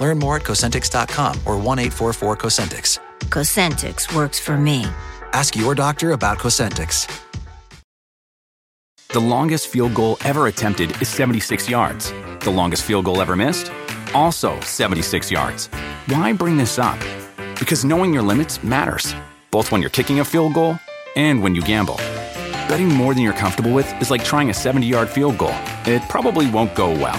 Learn more at Cosentyx.com or 1 844 Cosentyx. Cosentyx works for me. Ask your doctor about Cosentyx. The longest field goal ever attempted is 76 yards. The longest field goal ever missed? Also 76 yards. Why bring this up? Because knowing your limits matters, both when you're kicking a field goal and when you gamble. Betting more than you're comfortable with is like trying a 70 yard field goal, it probably won't go well.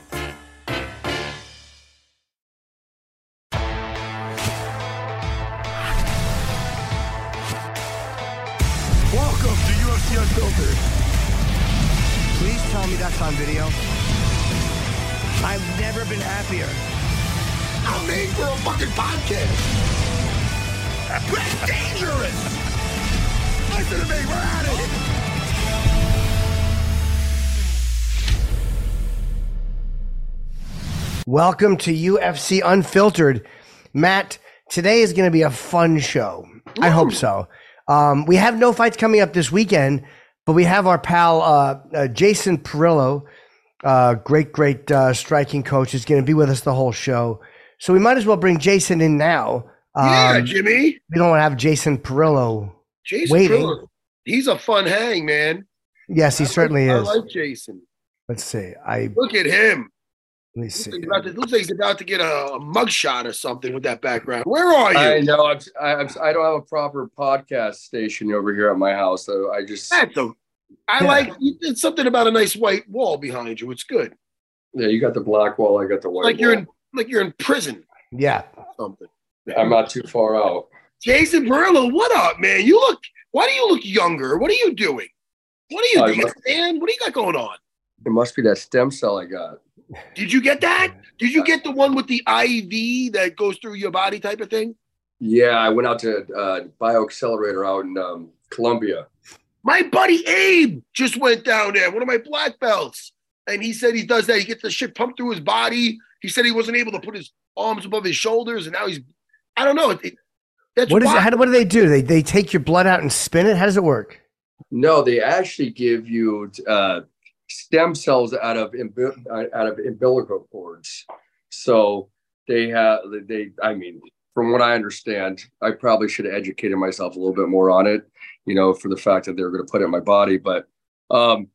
Welcome to UFC Unfiltered. Matt, today is going to be a fun show. I hope so. Um, we have no fights coming up this weekend, but we have our pal uh, uh, Jason Parillo, uh, great, great uh, striking coach, is going to be with us the whole show. So we might as well bring Jason in now. Yeah, Um, Jimmy. we don't want to have Jason Parillo. Jason waiting. Triller. He's a fun hang, man. Yes, he I certainly like, is. I like Jason. Let's see. I Look at him. Let me Looks see. like, he's about to, looks like he's about to get a, a mugshot or something with that background. Where are you? I know. I'm, I'm, I don't have a proper podcast station over here at my house, so I just That's a, I Yeah. like you did something about a nice white wall behind you. It's good. yeah. You got the black wall, I got the white. like you're wall. in like you're in prison Yeah. something. I'm not too far out. Jason Parillo, what up, man? You look why do you look younger? What are you doing? What are you I doing, must- man? What do you got going on? It must be that stem cell I got. Did you get that? Did you get the one with the IV that goes through your body type of thing? Yeah, I went out to uh, BioXcellerator out in um, Colombia. My buddy Abe just went down there, one of my black belts. And he said he does that. He gets the shit pumped through his body. He said he wasn't able to put his arms above his shoulders, and now he's I don't know. It, it- that's What is it? How, do- what do they do? They they take your blood out and spin it. How does it work? No, they actually give you uh, stem cells out of uh, out of umbilical cords. So they have they. I mean, from what I understand, I probably should have educated myself a little bit more on it. You know, for the fact that they were going to put it in my body, but um,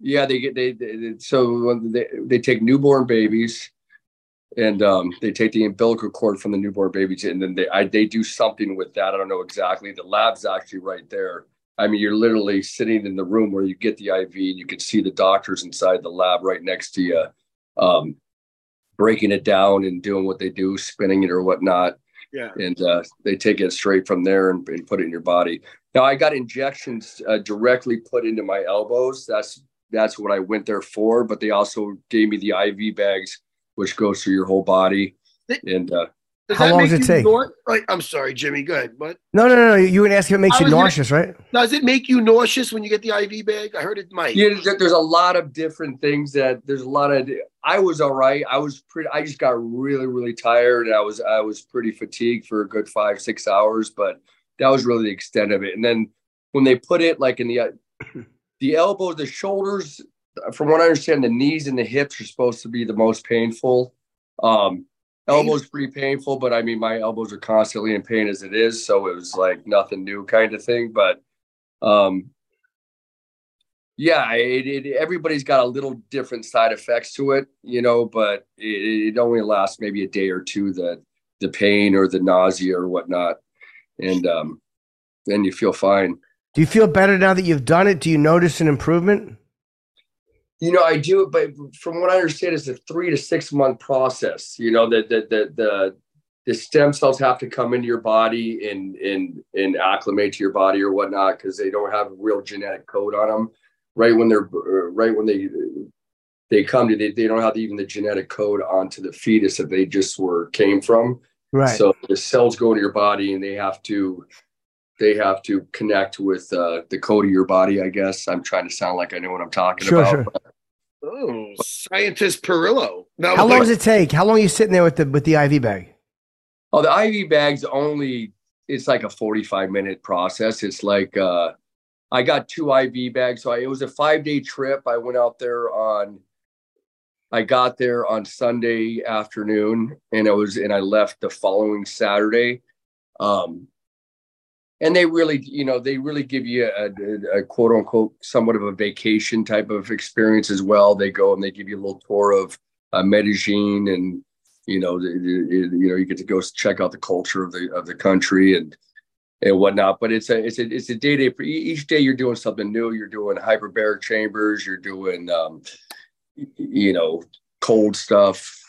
yeah, they get they, they so they they take newborn babies. And um, they take the umbilical cord from the newborn babies, and then they I, they do something with that. I don't know exactly. The lab's actually right there, I mean, you're literally sitting in the room where you get the IV, and you can see the doctors inside the lab right next to you, um, breaking it down and doing what they do, spinning it or whatnot. Yeah. And uh, they take it straight from there and, and put it in your body. Now, I got injections uh, directly put into my elbows. That's that's what I went there for. But they also gave me the IV bags, which goes through your whole body. And uh, Does How that long make does it take? nau- like, I'm sorry, Jimmy. Good, but No, no, no. no. You were asking if it makes you was gonna- nauseous, right? does it make you nauseous when you get the IV bag? I heard it might. Yeah, there's a lot of different things that there's a lot of. I was all right. I was pretty. I just got really, really tired. I was I was pretty fatigued for a good five six hours, but that was really the extent of it. And then when they put it like in the uh, the elbows, the shoulders, from what I understand, the knees and the hips are supposed to be the most painful. Um, elbows pretty painful, but I mean my elbows are constantly in pain as it is, so it was like nothing new kind of thing. But um, yeah, it, it, everybody's got a little different side effects to it, you know, but it, it only lasts maybe a day or two, the, the pain or the nausea or whatnot. And um, then you feel fine. Do you feel better now that you've done it? Do you notice an improvement? You know, I do it, but from what I understand, it's a three to six month process. You know, that the, the the the stem cells have to come into your body and and and acclimate to your body or whatnot because they don't have a real genetic code on them. Right when they're right when they they come to they, they don't have even the genetic code onto the fetus that they just were came from. Right. So the cells go into your body and they have to they have to connect with uh, the code of your body. I guess I'm trying to sound like I know what I'm talking Sure, about. sure. Oh, scientist Parillo. No, How long like- does it take? How long are you sitting there with the with the IV bag? Oh, the IV bags only it's like a 45 minute process. It's like uh I got two IV bags. So I, it was a five day trip. I went out there on I got there on Sunday afternoon and I was and I left the following Saturday. Um and they really, you know, they really give you a, a, quote unquote somewhat of a vacation type of experience as well. They go and they give you a little tour of uh, Medellin and you know, the, the, you know, you get to go check out the culture of the of the country and and whatnot. But it's a it's a it's a day day. Each day you're doing something new. You're doing hyperbaric chambers. You're doing um, you know cold stuff,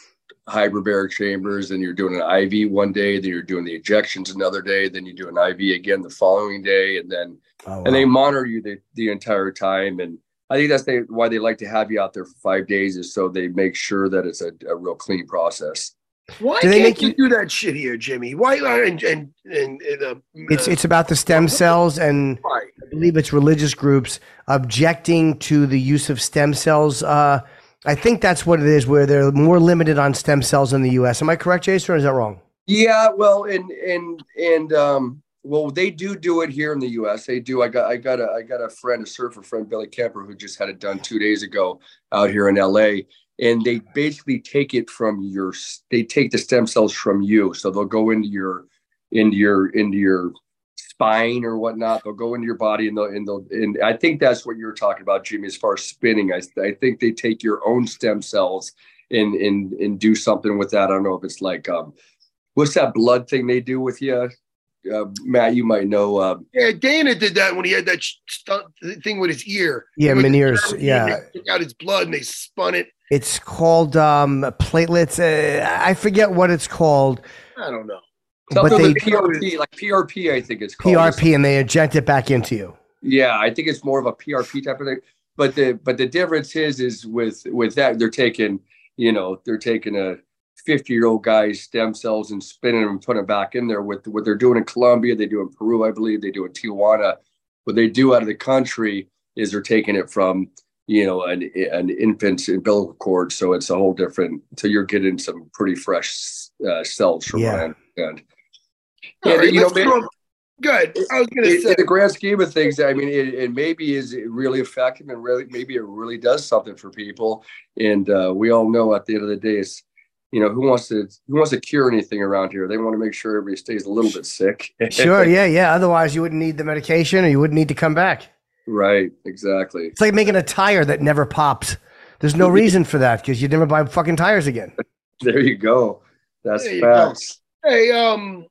hyperbaric chambers. And you're doing an IV one day. Then you're doing the ejections another day. Then you do an IV again the following day, and then Oh, and they monitor you the, the entire time. And I think that's they, why they like to have you out there for five days is so they make sure that it's a, a real clean process. Why Do they can't make you you- do that shit here, Jimmy? Why uh, and and and, and uh, it's uh, it's about the stem cells and why? I believe it's religious groups objecting to the use of stem cells. Uh, I think that's what it is, where they're more limited on stem cells in the U.S. Am I correct, Jason, or is that wrong? Yeah, well, and and and um, well, they do do it here in the U.S. They do. I got I got a I got a friend, a surfer friend, Billy Kemper, who just had it done two days ago out here in L.A. And they basically take it from your. They take the stem cells from you, so they'll go into your, into your into your spine or whatnot. They'll go into your body and they'll and they'll and I think that's what you're talking about, Jimmy. As far as spinning, I I think they take your own stem cells and and and do something with that. I don't know if it's like um what's that blood thing they do with you? Uh, Matt, you might know. Uh, Yeah, Dana did that when he had that sh- stunt thing with his ear. Yeah, He went Meniere's, yeah. and took out his blood and they spun it. It's called um, platelets. Uh, I forget what it's called. I don't know. But something they- with PRP, like PRP, I think it's called. PRP, and they inject it back into you. Yeah, I think it's more of a PRP type of thing. But the but the difference is is with with that they're taking you know they're taking a 50 year old guy's stem cells and spinning them and putting them back in there with what they're doing in Colombia, they do in Peru, I believe, they do in Tijuana. What they do out of the country is they're taking it from you know an an infant's umbilical cord, so it's a whole different. So you're getting some pretty fresh uh, cells from Yeah. what I understand. All Yeah, right, you know, let's man- go- Good. I was gonna say. in the grand scheme of things, I mean, it, it maybe is really effective and really maybe it really does something for people. And uh, we all know at the end of the day, it's you know who wants to who wants to cure anything around here? They want to make sure everybody stays a little bit sick. Sure, yeah, yeah. Otherwise, you wouldn't need the medication, or you wouldn't need to come back. right. Exactly. It's like making a tire that never pops. There's no reason for that because you'd never buy fucking tires again. There you go. That's There you go. facts. Hey, um,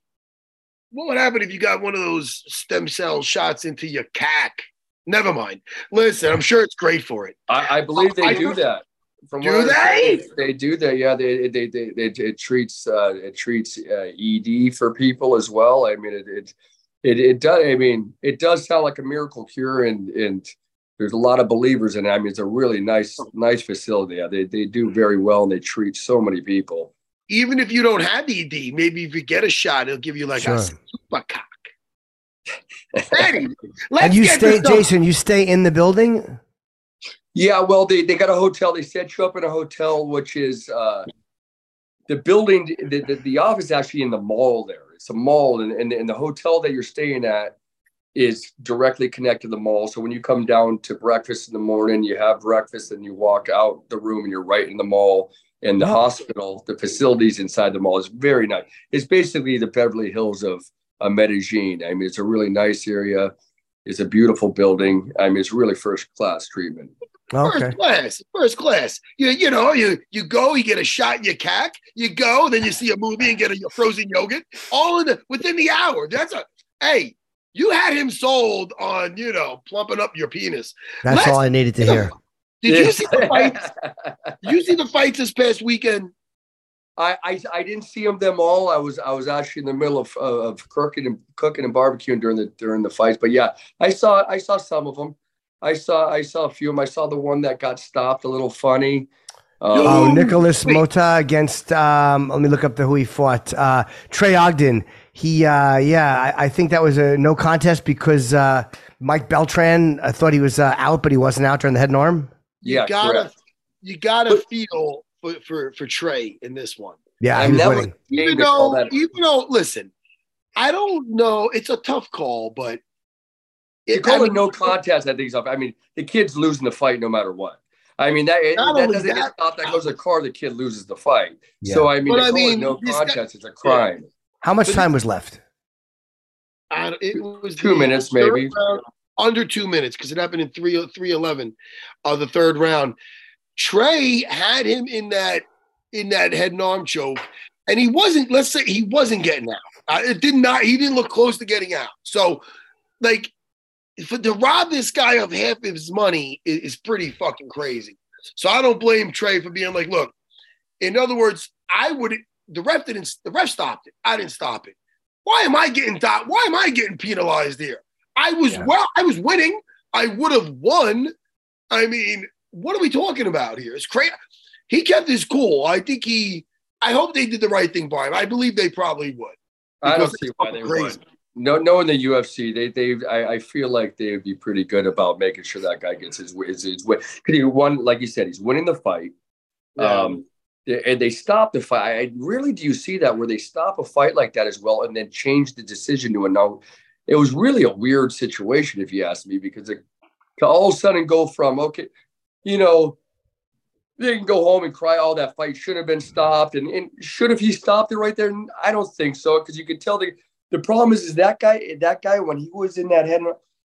what would happen if you got one of those stem cell shots into your cack? Never mind. Listen, I'm sure it's great for it. I, I believe they I do don't- that. From Do I they? They do that. Yeah, they they they, they it treats uh, it treats uh, ED for people as well. I mean, it, it it it does. I mean, it does sound like a miracle cure, and and there's a lot of believers in it. I mean, it's a really nice nice facility. Yeah, they they do very well, and they treat so many people. Even if you don't have ED, maybe if you get a shot, it'll give you like Sure. a super cock. Anyway, And you stay, Jason. You stay in the building. Yeah, well, they, they got a hotel. They set you up in a hotel, which is uh, the building. The, the, the office actually in the mall there. It's a mall, and, and, and the hotel that you're staying at is directly connected to the mall. So when you come down to breakfast in the morning, you have breakfast, and you walk out the room, and you're right in the mall. And the hospital, the facilities inside the mall is very nice. It's basically the Beverly Hills of uh, Medellin. I mean, it's a really nice area. It's a beautiful building. I mean, it's really first class treatment. Okay. First class, first class. You you know you you go, you get a shot in your cack. You go, then you see a movie and get a frozen yogurt. All in the within the hour. That's a hey. You had him sold on you know plumping up your penis. That's Let's- all I needed to hear. Did you see the fights? Did you see the fights this past weekend? I, I I didn't see them them all. I was I was actually in the middle of of cooking and cooking and barbecuing during the during the fights. But yeah, I saw I saw some of them. I saw I saw a few of them. I saw the one that got stopped, a little funny. Um, oh, Nikolas wait. Motta against. Um, let me look up the who he fought. Uh, Trey Ogden. He uh, yeah, I, I, think that was a no contest because uh, Mike Beltran. I thought he was uh, out, but he wasn't out during the head and arm. Yeah, you gotta correct. you gotta feel for, for for Trey in this one. Yeah, he was winning. Even though, even though, listen, I don't know. It's a tough call, but it, you call I mean, it no contest. I think so. I mean, the kid's losing the fight no matter what. I mean that, that doesn't that, stop that goes a car. The kid loses the fight. Yeah. So I mean, I mean no contest. It's a crime. Yeah. How much time was left? Uh, it was two minutes, maybe round, under two minutes because it happened in three three eleven of the third round. Trey had him in that in that head and arm choke, and he wasn't. Let's say he wasn't getting out. Uh, it did not. He didn't look close to getting out. So, like, for, to rob this guy of half his money is, is pretty fucking crazy. So I don't blame Trey for being like, look. In other words, I would. The ref didn't. The ref stopped it. I didn't stop it. Why am I getting? Why am I getting penalized here? I was yeah. well. I was winning. I would have won. I mean, what are we talking about here? It's crazy he kept his cool. I think he. I hope they did the right thing by him. I believe they probably would. I don't see why they crazy. would. No, knowing the UFC, they they I, I, feel like they would be pretty good about making sure that guy gets his his, his win. Because he won, like you said, he's winning the fight. Yeah. Um, and they stop the fight. I really do you see that where they stop a fight like that as well, and then change the decision to a no. It was really a weird situation, if you ask me, because it, to all of a sudden go from okay, you know, they can go home and cry, all oh, that fight should have been stopped. And, and should have he stopped it right there? I don't think so. Cause you could tell the, the problem is, is that guy, that guy, when he was in that head,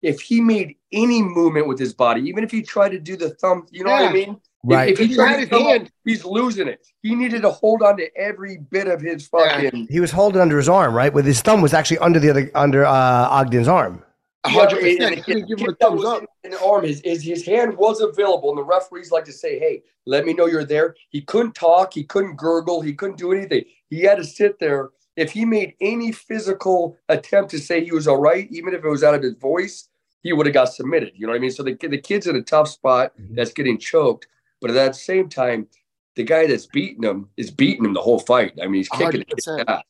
if he made any movement with his body, even if he tried to do the thumb, you know yeah. what I mean? Right. If, if he tried his hand, he's losing it. He needed to hold on to every bit of his fucking. Yeah. He was holding under his arm, right? With his thumb was actually under the other, under uh, Ogden's arm hundred percent. Give him a thumbs up. In the arm, his, his his hand was available, and the referees like to say, "Hey, let me know you're there." He couldn't talk, he couldn't gurgle, he couldn't do anything. He had to sit there. If he made any physical attempt to say he was all right, even if it was out of his voice, he would have got submitted. You know what I mean? So the the kid's in a tough spot mm-hmm. that's getting choked, but at that same time, the guy that's beating him is beating him the whole fight. I mean, he's kicking 100%.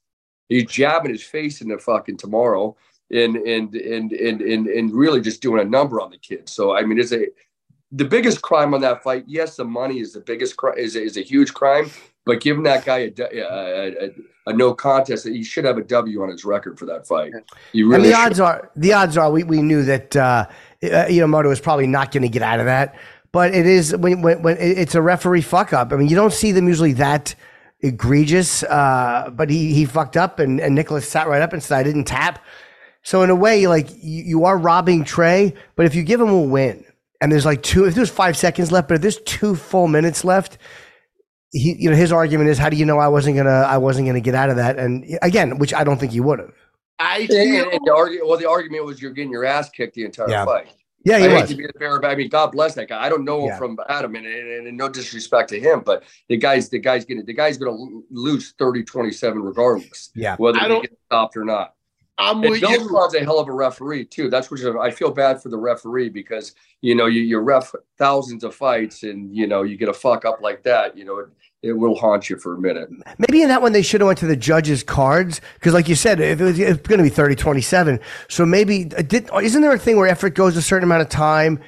He's jabbing his face in the fucking tomorrow and and and and and and really just doing a number on the kid. So I mean, it's a the biggest crime on that fight. Yes, the money is the biggest crime is a, is a huge crime, but giving that guy a, a, a, a, no contest, that he should have a W on his record for that fight. You really and the should. odds are the odds are we, we knew that uh, uh you was probably not going to get out of that, but it is when, when when it's a referee fuck up. I mean, you don't see them usually that egregious, uh, but he he fucked up and, and Nikolas sat right up and said I didn't tap. So in a way, like you, you are robbing Trey, but if you give him a win and there's like two, if there's five seconds left, but if there's two full minutes left, he, you know, his argument is, how do you know I wasn't gonna, I wasn't gonna get out of that? And again, which I don't think he would have. I feel- and, and the argument, well, the argument was you're getting your ass kicked the entire yeah. fight. Yeah, he I was. to be fair, I mean, God bless that guy. I don't know him yeah. from Adam, and, and, and, no disrespect to him, but the guy's the guy's gonna the guy's gonna lose 30, 27 regardless. Yeah, whether he gets stopped or not. I'm with Bill you. a hell of a referee too. That's what I feel bad for the referee because you know you, you ref thousands of fights and you know you get a fuck up like that. You know it, it will haunt you for a minute. Maybe in that one they should have went to the judges' cards because, like you said, if it was, it's going to be 30-27. So maybe uh, did, isn't there a thing where it goes a certain amount of time,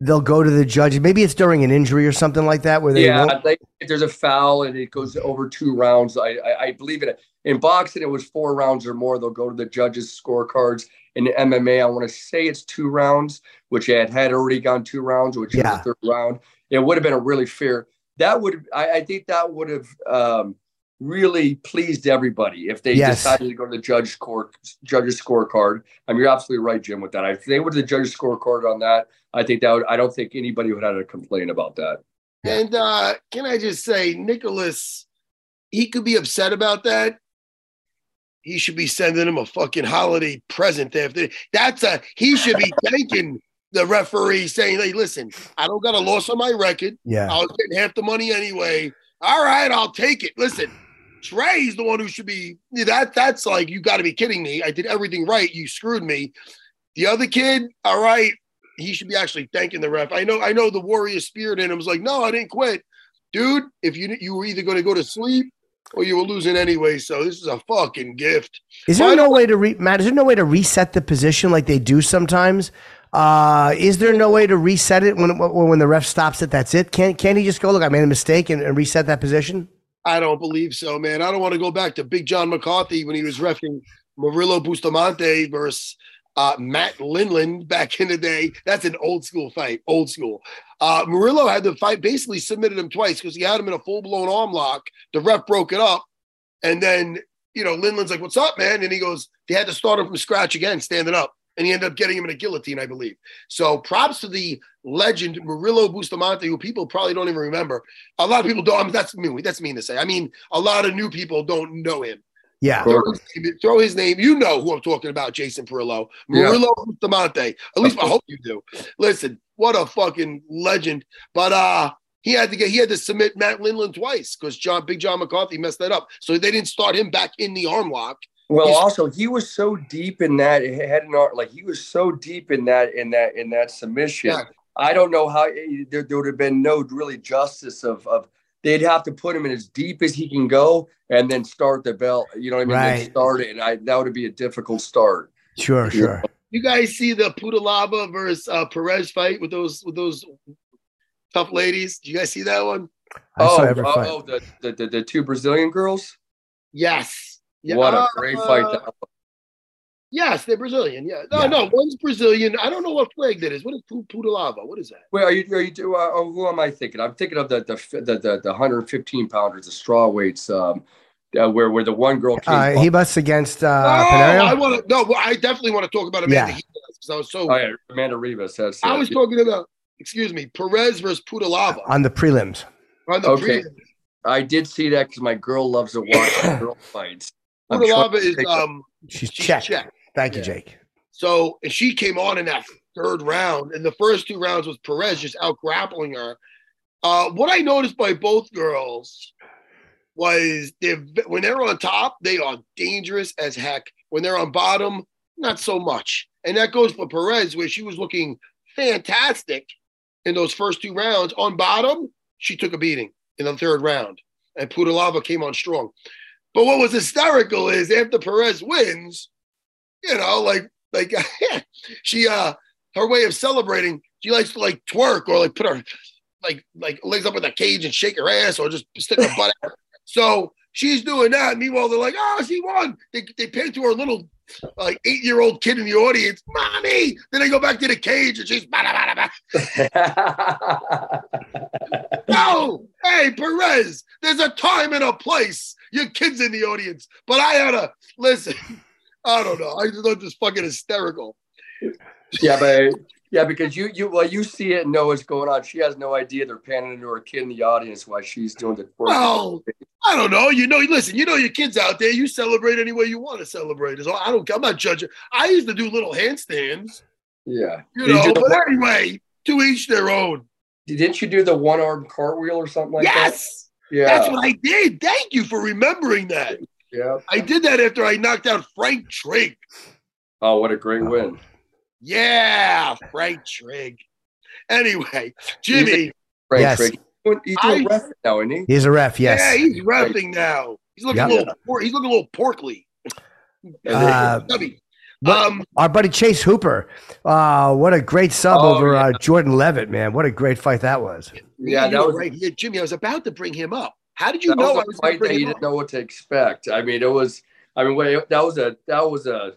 they'll go to the judge. Maybe it's during an injury or something like that where they yeah, like if there's a foul and it goes over two rounds. I I, I believe it. In boxing, it was four rounds or more. They'll go to the judges' scorecards. In MMA, I want to say it's two rounds, which had had already gone two rounds, which yeah. the third round. It would have been a really fair. That would I, I think that would have um, really pleased everybody if they yes. decided to go to the judge score judge's scorecard. I mean, you're absolutely right, Jim, with that. If they went to the judge's scorecard on that, I think that would, I don't think anybody would have a complaint about that. And uh, can I just say, Nikolas, he could be upset about that. He should be sending him a fucking holiday present after that's a he should be thanking the referee saying, "Hey, listen, I don't got a loss on my record. Yeah. I was getting half the money anyway. All right, I'll take it. Listen, Trey's the one who should be that. That's like you got to be kidding me. I did everything right. You screwed me. The other kid, all right, he should be actually thanking the ref. I know, I know the warrior spirit in him was like, no, I didn't quit, dude. If you you were either going to go to sleep or you were losing anyway. So this is a fucking gift. Is there Why no way to re- Matt? Is there no way to reset the position like they do sometimes? Uh, is there no way to reset it when when the ref stops it? That's it. Can't can't he just go look? I made a mistake and, and reset that position. I don't believe so, man. I don't want to go back to Big John McCarthy when he was refing Murillo Bustamante versus uh, Matt Lindland back in the day. That's an old school fight, old school. Uh, had the fight basically submitted him twice because he had him in a full blown arm lock. The ref broke it up, and then you know Lindland's like, "What's up, man?" And he goes, "They had to start him from scratch again, standing up." And he ended up getting him in a guillotine, I believe. So props to the legend Murillo Bustamante, who people probably don't even remember. A lot of people don't. I mean, that's mean. That's mean to say. I mean, a lot of new people don't know him. Yeah. Throw his, name, throw his name. You know who I'm talking about, Jason Parillo. Murillo Bustamante. At least I hope you do. Listen, what a fucking legend. But uh he had to get he had to submit Matt Lindland twice because John Big John McCarthy messed that up. So they didn't start him back in the arm lock. Well, He's- also he was so deep in that head and arm, like he was so deep in that in that in that submission. Yeah. I don't know how there, there would have been no really justice of of they'd have to put him in as deep as he can go and then start the belt. You know what I mean? Then Right. start it, and I that would be a difficult start. Sure. Sure. You guys see the Pudilova versus uh, Perez fight with those with those tough ladies? Do you guys see that one? I oh, saw every oh, fight. oh, the, the, the the two Brazilian girls. Yes. Yeah. what a uh, great fight! That was. Yes, they're Brazilian. Yeah. No, Yeah. no, one's Brazilian. I don't know what flag that is. What is Pu- Pudilova? What is that? Wait, are you are you? Uh, oh, who am I thinking? I'm thinking of the the the the, the 115 pounders, the straw weights, um, uh, where where the one girl came. Uh, he busts against uh, oh, Pinheiro. I want to. No, I definitely want to talk about Amanda Yeah. Because I was so. oh yeah, Amanda Ribas. That's I uh, was talking about. Excuse me, Perez versus Pudilova on the prelims. on the Okay. pre. I did see that because my girl loves to watch girl fights. Trying Pudilova is um. She's, She's checked. checked. Thank you, Yeah. Jake. So and she came on in that third round, and the first two rounds was Perez just out grappling her. Uh, what I noticed by both girls was they when they're on top, they are dangerous as heck. When they're on bottom, not so much. And that goes for Perez, where she was looking fantastic in those first two rounds. On bottom, she took a beating in the third round, and Pudilova came on strong. But what was hysterical is after Perez wins, you know, like like she uh her way of celebrating, she likes to like twerk or like put her like like legs up in the cage and shake her ass or just stick her butt out. So she's doing that. Meanwhile, they're like, oh, she won. They, they pan to her little like eight year old kid in the audience, mommy. Then they go back to the cage and she's bada, bada, bada. No, hey Perez, there's a time and a place. Your kid's in the audience, but I had to listen. I don't know. I just thought this fucking hysterical. yeah, but yeah, because you you well you see it and know what's going on. She has no idea they're panning into her kid in the audience while she's doing the twerk. Well, I don't know. You know, listen. You know your kids out there. You celebrate any way you want to celebrate. So I don't. I'm not judging. I used to do little handstands. yeah. You Did know, you but anyway, to each their own. Didn't you do the one arm cartwheel or something like that? yes, Yeah. that's what I did. Thank you for remembering that. yeah. I did that after I knocked out Frank Trigg. Oh, what a great win. Yeah, Frank Trigg. Anyway, Jimmy. Frank Yes. Trigg. He's doing I- ref now, isn't he? He's a ref. Yes. Yeah, he's refing now. He's looking Yep. a little. por- He's looking a little porkly. Uh, Stubby. What- Um, Our buddy Chase Hooper. Uh, what a great sub Oh, over yeah. uh, Jordan Leavitt, man. What a great fight that was. Yeah, you that was right. Yeah, Jimmy, I was about to bring him up. How did you that know I was was a going to fight bring that you him didn't know what to expect. I mean, it was. I mean, wait, that was a that was a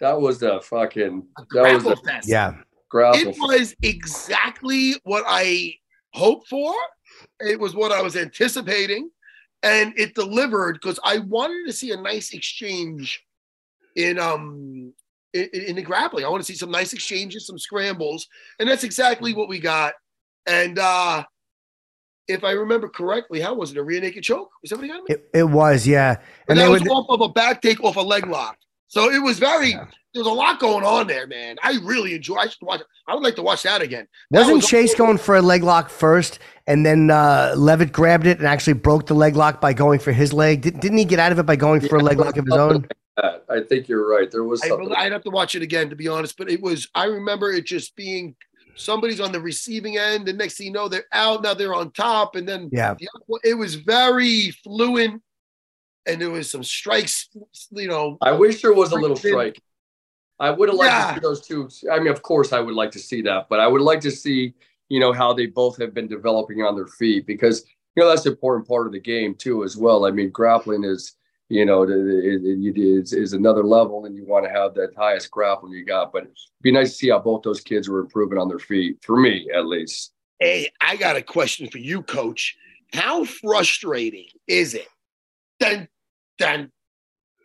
that was a fucking that was Grapple a fest. Yeah. grapple. It was exactly what I hoped for. It was what I was anticipating, and it delivered because I wanted to see a nice exchange in um in, in the grappling. I want to see some nice exchanges, some scrambles, and that's exactly what we got. And uh if I remember correctly, how was it? A rear naked choke? Was that what he got? It, it was, yeah. And And that was would, off of a back take off a leg lock. So it was very. Yeah. There was a lot going on there, man. I really enjoy. I should watch. I would like to watch that again. Wasn't was Chase going for a leg lock first, and then uh, Leavitt grabbed it and actually broke the leg lock by going for his leg? Did, not he get out of it by going yeah, for a leg lock of his own? I think you're right. There was. I, I'd have to watch it again to be honest, but it was. I remember it just being somebody's on the receiving end, and next thing you know, they're out. Now they're on top, and then yeah, it was very fluent, and there was some strikes. You know, I wish there was a little strike. I would have liked yeah. to see those two. I mean, of course, I would like to see that, but I would like to see you know how they both have been developing on their feet because you know that's an important part of the game too as well. I mean, grappling is you know, it, it, it is, is another level, and you want to have that highest grappling you got. But it'd be nice to see how both those kids were improving on their feet, for me at least. Hey, I got a question for you, Coach. How frustrating is it? Dun, dun,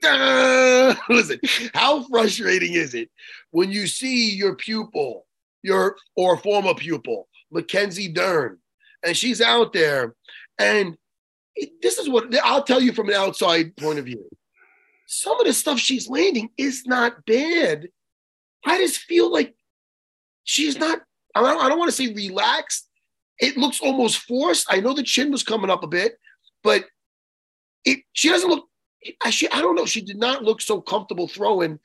dun. Listen, how frustrating is it when you see your pupil, your or former pupil, Mackenzie Dern, and she's out there and this is what I'll tell you from an outside point of view. Some of the stuff she's landing is not bad. I just feel like she's not, I don't, I don't want to say relaxed. It looks almost forced. I know the chin was coming up a bit, but it she doesn't look, I, she, I don't know. She did not look so comfortable throwing,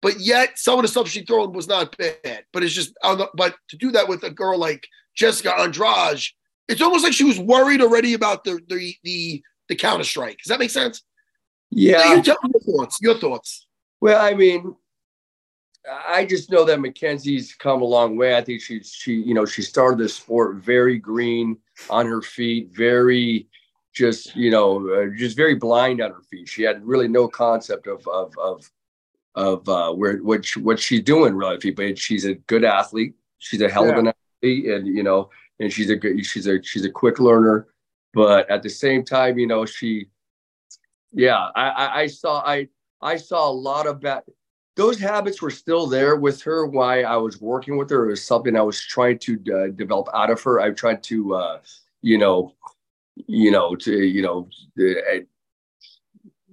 but yet some of the stuff she throwing was not bad. But it's just, but to do that with a girl like Jessica Andrade, it's almost like she was worried already about the the the, the counter strike. Does that make sense? Yeah. You tell me your thoughts. Your thoughts. Well, I mean, I just know that Mackenzie's come a long way. I think she she you know she started this sport very green on her feet, very just you know uh, just very blind on her feet. She had really no concept of of of of uh, where what she, what she's doing really. But she's a good athlete. She's a hell yeah. of an athlete, and you know and she's a good she's a she's a quick learner but at the same time you know she yeah i i, I saw i i saw a lot of bad those habits were still there with her why i was working with her. It was something i was trying to uh, develop out of her. I tried to uh you know you know to you know uh,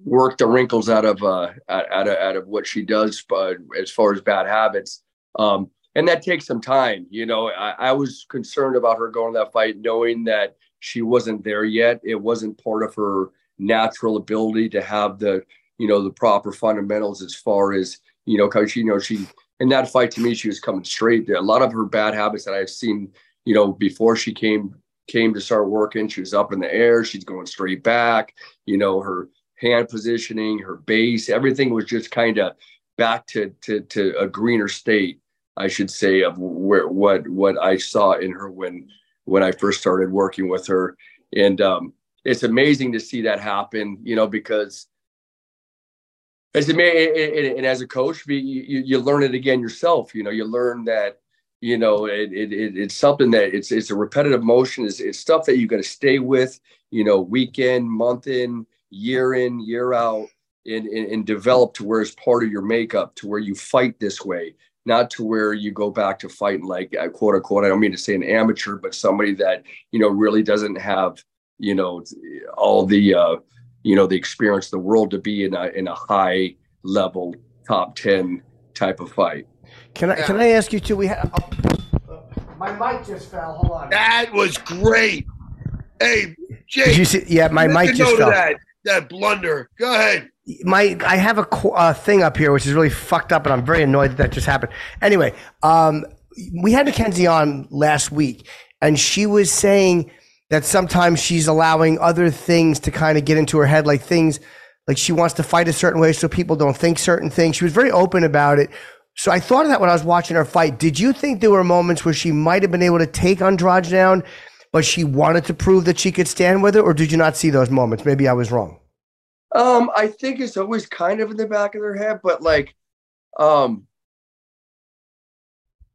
work the wrinkles out of uh out, of out of what she does but as far as bad habits um and that takes some time. You know, I, I, was concerned about her going to that fight, knowing that she wasn't there yet. It wasn't part of her natural ability to have the, you know, the proper fundamentals as far as, you know, because, she, you know, she, in that fight to me, she was coming straight. A lot of her bad habits that I've seen, you know, before she came, came to start working, she was up in the air, she's going straight back, you know, her hand positioning, her base, everything was just kind of back to, to, to a greener state I should say, of where what what I saw in her when when I first started working with her, and um, it's amazing to see that happen. You know, because as a man and as a coach, you, you learn it again yourself. You know, you learn that you know it, it, it's something that it's it's a repetitive motion. It's, it's stuff that you got to stay with. You know, week in, month in, year in, year out. And, and, and develop to where it's part of your makeup to where you fight this way not to where you go back to fighting like uh, quote unquote. I don't mean to say an amateur, but somebody that you know really doesn't have you know all the uh, you know the experience the world to be in a in a high level top ten type of fight. Can I can I ask you too? We have oh, my mic just fell. Hold on. That was great. Hey, Jay. Did you see? Yeah, my mic just fell. That, that blunder. Go ahead my I have a uh, thing up here which is really fucked up, and I'm very annoyed that that just happened. Anyway, um, we had Mackenzie on last week, and she was saying that sometimes she's allowing other things to kind of get into her head, like things like she wants to fight a certain way so people don't think certain things. She was very open about it. So I thought of that when I was watching her fight. Did you think there were moments where she might have been able to take Andrade down, but she wanted to prove that she could stand with it, or did you not see those moments? Maybe I was wrong. Um, I think it's always kind of in the back of their head, but like, um,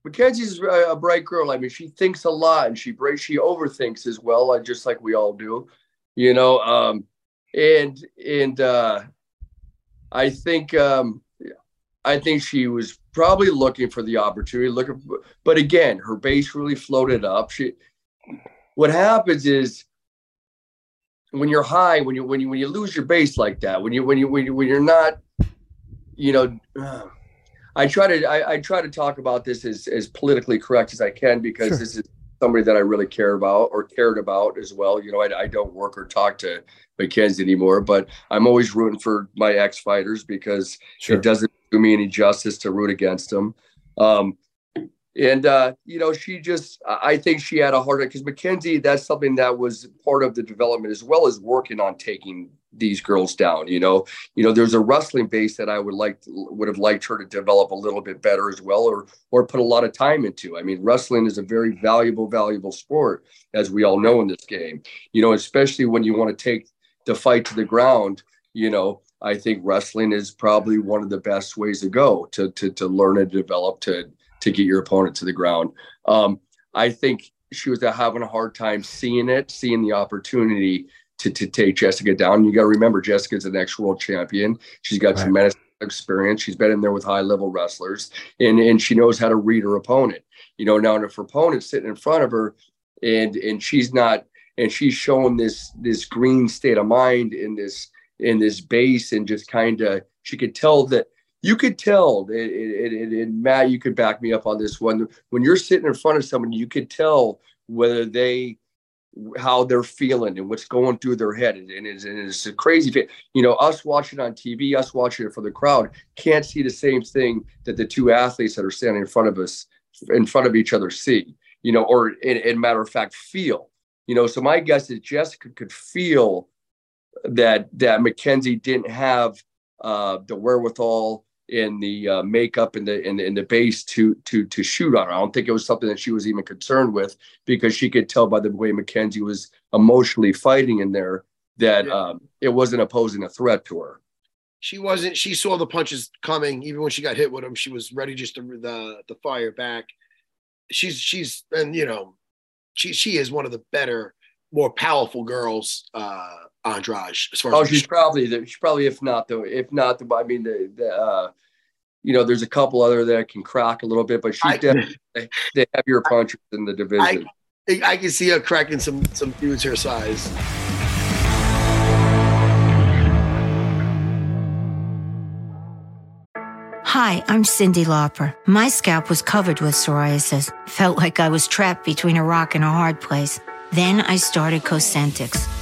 Mackenzie's a bright girl. I mean, she thinks a lot and she she overthinks as well, just like we all do, you know. Um, and and uh, I think um, I think she was probably looking for the opportunity, looking, for, but again, her base really floated up. She, what happens is when you're high, when you when you when you lose your base like that, when you when you when you when you're not you know, I try to I, I, try to talk about this as as politically correct as I can because sure. this is somebody that I really care about or cared about as well. You know, I, I don't work or talk to Mackenzie anymore, but I'm always rooting for my ex fighters because sure. it doesn't do me any justice to root against them. Um, and uh, you know, she just I think she had a hard time because Mackenzie, that's something that was part of the development as well as working on taking these girls down. You know, you know, there's a wrestling base that I would like would have liked her to develop a little bit better as well, or or put a lot of time into. I mean, wrestling is a very valuable, valuable sport, as we all know in this game. You know, especially when you want to take the fight to the ground. You know, I think wrestling is probably one of the best ways to go to to to learn and develop to to get your opponent to the ground. Um, I think she was having a hard time seeing it, seeing the opportunity to, to take Jessica down. You got to remember, Jessica's an ex world champion. She's got right. tremendous experience. She's been in there with high level wrestlers, and and she knows how to read her opponent. You know, now if her opponent's sitting in front of her, and and she's not, and she's showing this this green state of mind in this in this base, and just kind of she could tell that you could tell, and, Matt, you could back me up on this one. When you're sitting in front of someone, you could tell whether they how they're feeling and what's going through their head. And it's, and it's a crazy, thing. you know, us watching on TV, us watching it for the crowd can't see the same thing that the two athletes that are standing in front of us, in front of each other see, you know, or in, in matter of fact, feel, you know, so my guess is Jessica could feel that, that Mackenzie didn't have uh, the wherewithal in the uh, makeup and the in the in the base to to to shoot on. I don't think it was something that she was even concerned with because she could tell by the way Mackenzie was emotionally fighting in there that yeah. um, it wasn't posing a threat to her. She wasn't. She saw the punches coming, even when she got hit with them. She was ready just to the the fire back. She's she's and you know, she she is one of the better, more powerful girls. Uh, Andrade. As far oh, she's probably the, she's probably if not the if not the I mean the the uh, you know there's a couple other that can crack a little bit, but she's definitely the heavier punchers in the division. I, I can see her cracking some some dudes her size. Hi, I'm Cyndi Lauper. My scalp was covered with psoriasis. Felt like I was trapped between a rock and a hard place. Then I started Cosentyx.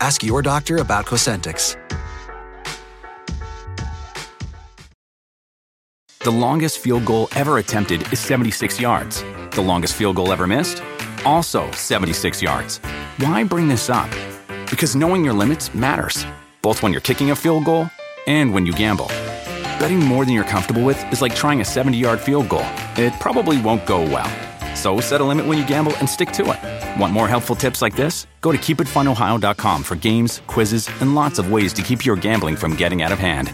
Ask your doctor about Cosentyx. The longest field goal ever attempted is 76 yards. The longest field goal ever missed? Also 76 yards. Why bring this up? Because knowing your limits matters, both when you're kicking a field goal and when you gamble. Betting more than you're comfortable with is like trying a 70 yard field goal, it probably won't go well. So set a limit when you gamble and stick to it. Want more helpful tips like this? Go to keepitfunohio.com for games, quizzes, and lots of ways to keep your gambling from getting out of hand.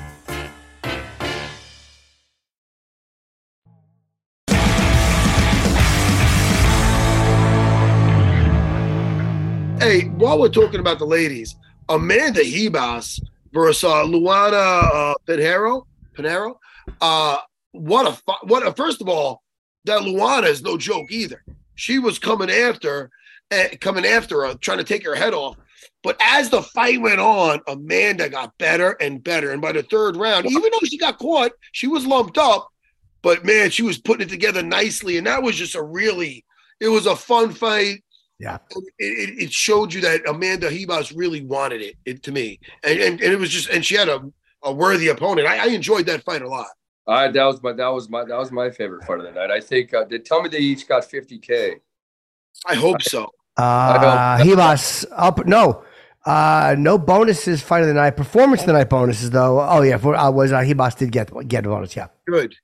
Hey, while we're talking about the ladies, Amanda Ribas versus uh, Luana uh. Pinheiro. Uh, what a what a first of all, that Luana is no joke either. She was coming after, uh, coming after her, trying to take her head off. But as the fight went on, Amanda got better and better. And by the third round, even though she got caught, she was lumped up. But man, she was putting it together nicely. And that was just a really, it was a fun fight. Yeah. It, it, it showed you that Amanda Ribas really wanted it, it to me. And, and, and, it was just, and she had a, a worthy opponent. I, I enjoyed that fight a lot. Uh, that was my that was my that was my favorite part of the night. I think uh, they tell me they each got 50k. I hope so. Uh, Ribas up no. Uh, no bonuses fight of the night. Performance of the night bonuses though. Oh yeah, for uh, was uh, Ribas did get get a bonus. Yeah. Good.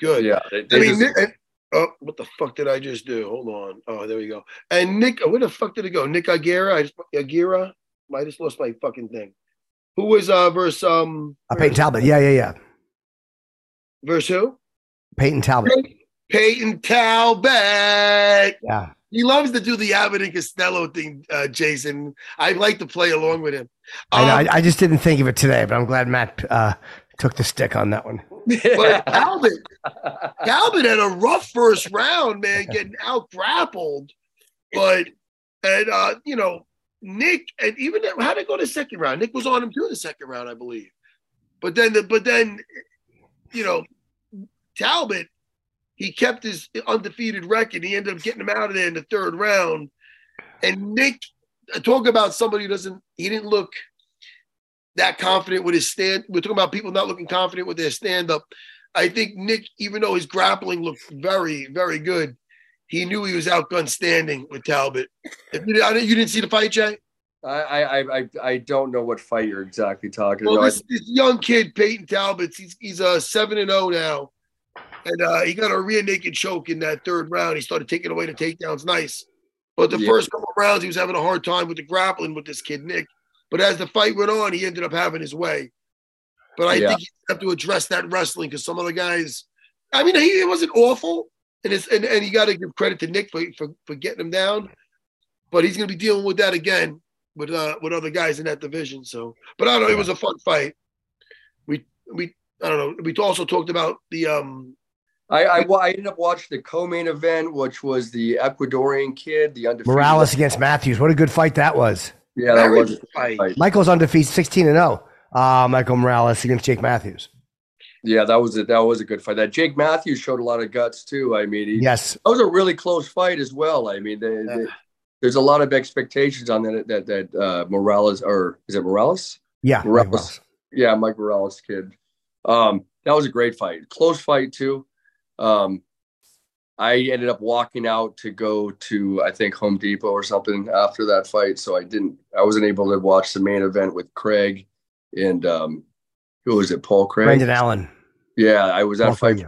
Good. Yeah. They, they I mean, just, Nick, oh, what the fuck did I just do? Hold on. Oh, there we go. And Nick, where the fuck did it go? Nick Aguirre. I just Aguirre. I just lost my fucking thing. Who was uh versus um? Uh, Peyton Talbott. Yeah, yeah, yeah. Versus who? Peyton Talbott. Peyton Talbott. Yeah. He loves to do the Abbott and Costello thing, uh, Jason. I like to play along with him. I, know, Um, I, I just didn't think of it today, but I'm glad Matt uh, took the stick on that one. but Talbott, Talbott had a rough first round, man, getting out grappled. But and uh, you know, Nick and even how did it go to second round? Nick was on him too the second round, I believe. But then the but then you know, Talbott, he kept his undefeated record. He ended up getting him out of there in the third round. And Nick, uh, talk about somebody who doesn't, he didn't look that confident with his stand. We're talking about people not looking confident with their stand up. I think Nick, even though his grappling looked very, very good, he knew he was outgunned standing with Talbott. If you, you didn't see the fight, Jay? I, I I I don't know what fight you're exactly talking Well, about. this, this young kid, Payton Talbott, he's he's a uh, seven and zero now, and uh, he got a rear naked choke in that third round. He started taking away the takedowns, nice. But the Yeah. first couple of rounds, he was having a hard time with the grappling with this kid Nick. But as the fight went on, he ended up having his way. But I Yeah. think you have to address that wrestling because some of the guys, I mean, he it wasn't awful, and it's and, and you got to give credit to Nick for, for for getting him down. But he's going to be dealing with that again with uh with other guys in that division. So, but I don't know. It was a fun fight. We we I don't know. We also talked about the um I, I I ended up watching the co-main event, which was the Ecuadorian kid, the undefeated. Morales against Matthews. What a good fight that was. Yeah, that very was. good fight. fight. Michael's undefeated 16 and 0. Uh, Michael Morales against Jake Matthews. Yeah, that was it. That was a good fight. That Jake Matthews showed a lot of guts too. I mean, he, Yes. that was a really close fight as well. I mean, they, they- there's a lot of expectations on that. That that uh, Morales or is it Morales? Yeah. Morales. Morales. Yeah, Mike Morales kid. Um, that was a great fight. Close fight too. Um, I ended up walking out to go to I think Home Depot or something after that fight, so I didn't. I wasn't able to watch the main event with Craig and um, who was it? Paul Craig. Brendan Allen. Yeah, I was at Well, fight.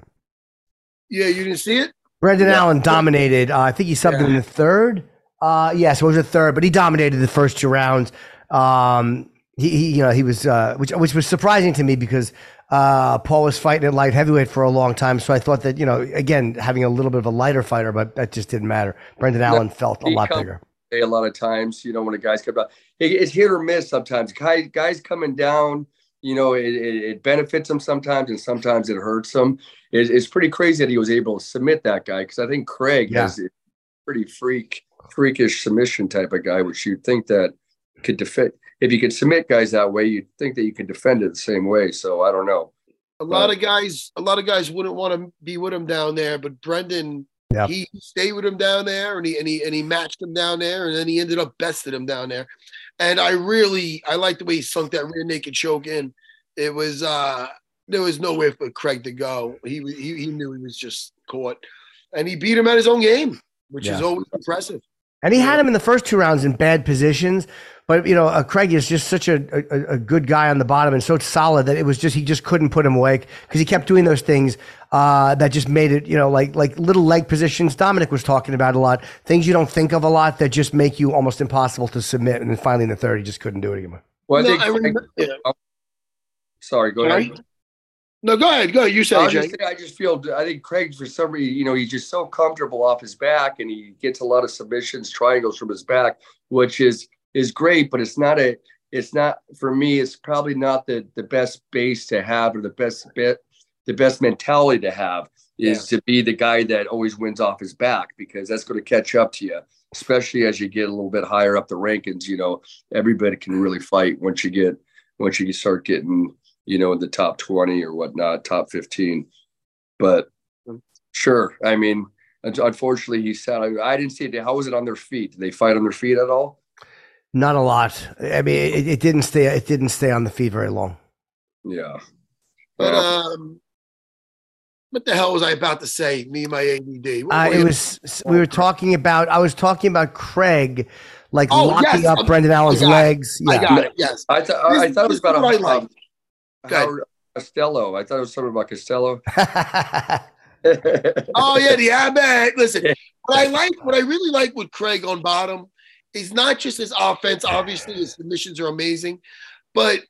yeah, you didn't see it? Brendan Yeah. Allen dominated. Uh, I think he subbed in the third. Uh, yes, it was the third, but he dominated the first two rounds. Um, he, he you know, he was, uh, which, which was surprising to me because uh, Paul was fighting at light heavyweight for a long time. So I thought that, you know, again, having a little bit of a lighter fighter, but that just didn't matter. Brendan Allen felt a lot bigger. a lot of times, you know, when a guy's come down, it, it's hit or miss sometimes. Guys, guys coming down, you know, it, it, it benefits them sometimes, and sometimes it hurts them. It, it's pretty crazy that he was able to submit that guy because I think Craig Yeah. has a pretty freak, freakish submission type of guy, which you'd think that could defend. If you could submit guys that way, you'd think that you could defend it the same way. So I don't know. A lot of guys, a lot of guys wouldn't want to be with him down there, but Brendan, Yeah. he stayed with him down there, and he and he and he matched him down there, and then he ended up besting him down there. And I really, I like the way he sunk that rear naked choke in. It was, uh there was nowhere for Craig to go. He he, he knew he was just caught, and he beat him at his own game, which is always impressive. And he had him in the first two rounds in bad positions. But, you know, uh, Craig is just such a, a, a good guy on the bottom and so solid that it was just, he just couldn't put him away because he kept doing those things uh, that just made it, you know, like like little leg positions. Dominic was talking about a lot, things you don't think of a lot that just make you almost impossible to submit. And then finally in the third, he just couldn't do it anymore. Well, I No, think. I Craig- remember- yeah. sorry, go Sorry? ahead. No, go ahead, go ahead. You I, say, Jay. just I just feel I think Craig for some reason, you know, he's just so comfortable off his back and he gets a lot of submissions, triangles from his back, which is is great, but it's not a it's not for me, it's probably not the the best base to have or the best bit the best mentality to have is to be the guy that always wins off his back because that's going to catch up to you, especially as you get a little bit higher up the rankings. You know, everybody can really fight once you get once you start getting you know, in the top 20 or whatnot, top 15. But sure, I mean, unfortunately, he said, I, I didn't see it. How was it on their feet? Did they fight on their feet at all? Not a lot. I mean, it, it didn't stay. It didn't stay on the feet very long. Yeah. But Uh, um, what the hell was I about to say? Me and my ADD. What Uh, it you- was. We were talking about. I was talking about Craig, like Oh, locking yes, up I'm- Brendan Allen's I got it. legs. I got it. Yes. I, th- I This- thought it was about is what I like. Go ahead. Howard Costello. I thought it was something about Costello. Oh yeah, the Abbott. Listen, what I like, what I really like with Craig on bottom is not just his offense. Obviously, his submissions are amazing, but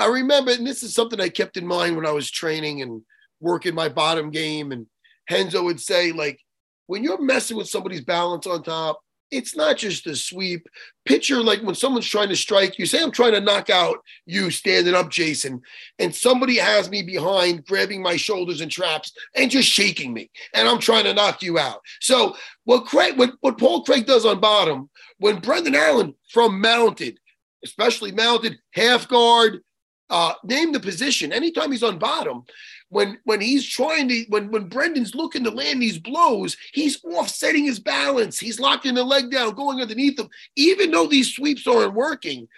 I remember, and this is something I kept in mind when I was training and working my bottom game. And Renzo would say, like, when you're messing with somebody's balance on top, it's not just a sweep. Picture like when someone's trying to strike you, say I'm trying to knock out you standing up, Jason, and somebody has me behind, grabbing my shoulders and traps and just shaking me, and I'm trying to knock you out. So what Craig, what, what Paul Craig does on bottom, when Brendan Allen from mounted, especially mounted half guard, uh, name the position. Anytime he's on bottom, when when he's trying to when when Brendan's looking to land these blows, he's offsetting his balance. He's locking the leg down, going underneath him. Even though these sweeps aren't working,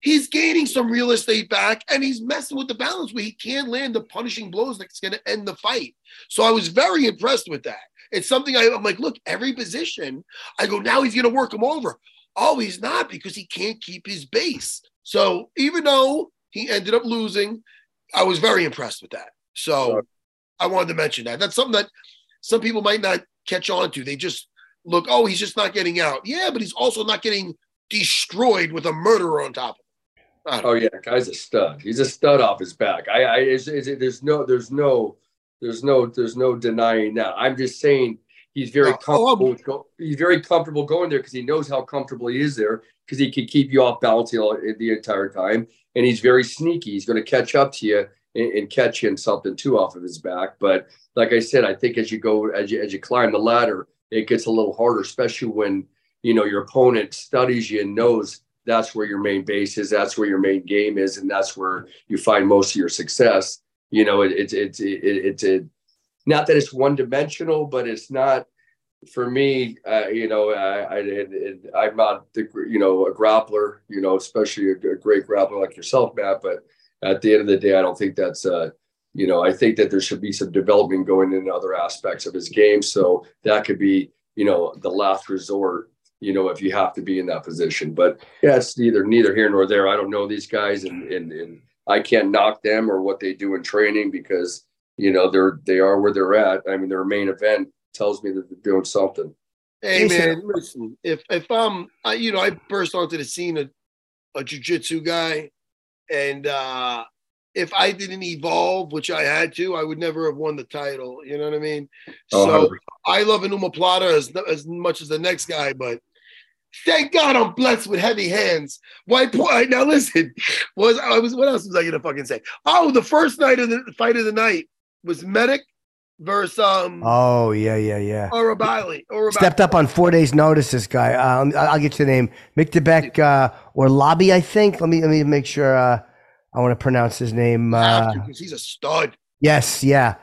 he's gaining some real estate back, and he's messing with the balance where he can't land the punishing blows that's going to end the fight. So I was very impressed with that. It's something I, I'm like, look, every position, I go, now he's going to work him over. Oh, he's not because he can't keep his base. So even though he ended up losing, I was very impressed with that. So I wanted to mention that. That's something that some people might not catch on to. They just look, oh, he's just not getting out. Yeah, but he's also not getting destroyed with a murderer on top of him. Oh yeah, guy's a stud. He's a stud off his back. I, I is, is it, there's no, there's no, there's no, there's no denying that. I'm just saying he's very oh, comfortable. Oh, he's very comfortable going there because he knows how comfortable he is there because he can keep you off balance the, the entire time, and he's very sneaky. He's going to catch up to you and, and catch him something too off of his back. But like I said, I think as you go as you as you climb the ladder, it gets a little harder, especially when you know your opponent studies you and knows that's where your main base is, that's where your main game is, and that's where you find most of your success. You know, it's it, it's it, it's it, not that it's one dimensional, but it's not for me. Uh, you know, I, I am not the you know a grappler, you know, especially a, a great grappler like yourself, Matt, but at the end of the day, I don't think that's uh, you know, I think that there should be some development going in other aspects of his game. So that could be, you know, the last resort, you know, if you have to be in that position. But yeah, it's neither neither here nor there. I don't know these guys and and, and I can't knock them or what they do in training because, you know, they're they are where they're at. I mean, their main event tells me that they're doing something. Hey man, listen, if if I'm I, you know, I burst onto the scene a, a jiu-jitsu guy and uh, if I didn't evolve, which I had to, I would never have won the title. You know what I mean? Oh, so 100%. I love an omoplata as, as much as the next guy, but thank God I'm blessed with heavy hands. Why? Now listen, was I was what else was I gonna fucking say? Oh, the first night of the fight of the night was Medic versus um. Oh yeah, yeah, yeah. or Orabali. or Stepped up on four days' notice. This guy. Um, I'll get you the name. Myktybek uh, or Lobby, I think. Let me let me make sure. Uh, I want to pronounce his name. Uh, because he's a stud. Yes, yeah.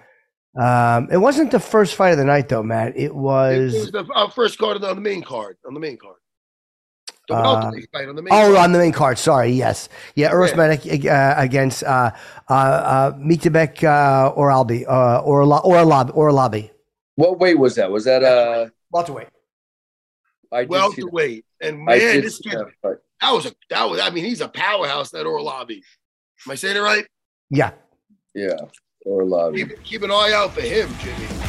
Um, it wasn't the first fight of the night though, Matt. It was, it was the uh, first card on the main card. On the main card. Uh, on the main oh, card. on the main card. Sorry. Yes. Yeah. Uros Medic uh, against uh, uh, uh, Myktybek uh, or Albi uh, or or Lobby or a Lobby. What weight was that? Was that uh welterweight? I welterweight. And man, this kid, that, that was a that was. I mean, he's a powerhouse. That Orlabi. Am I saying it right? Yeah. Yeah. Orlabi. Keep, keep an eye out for him, Jimmy.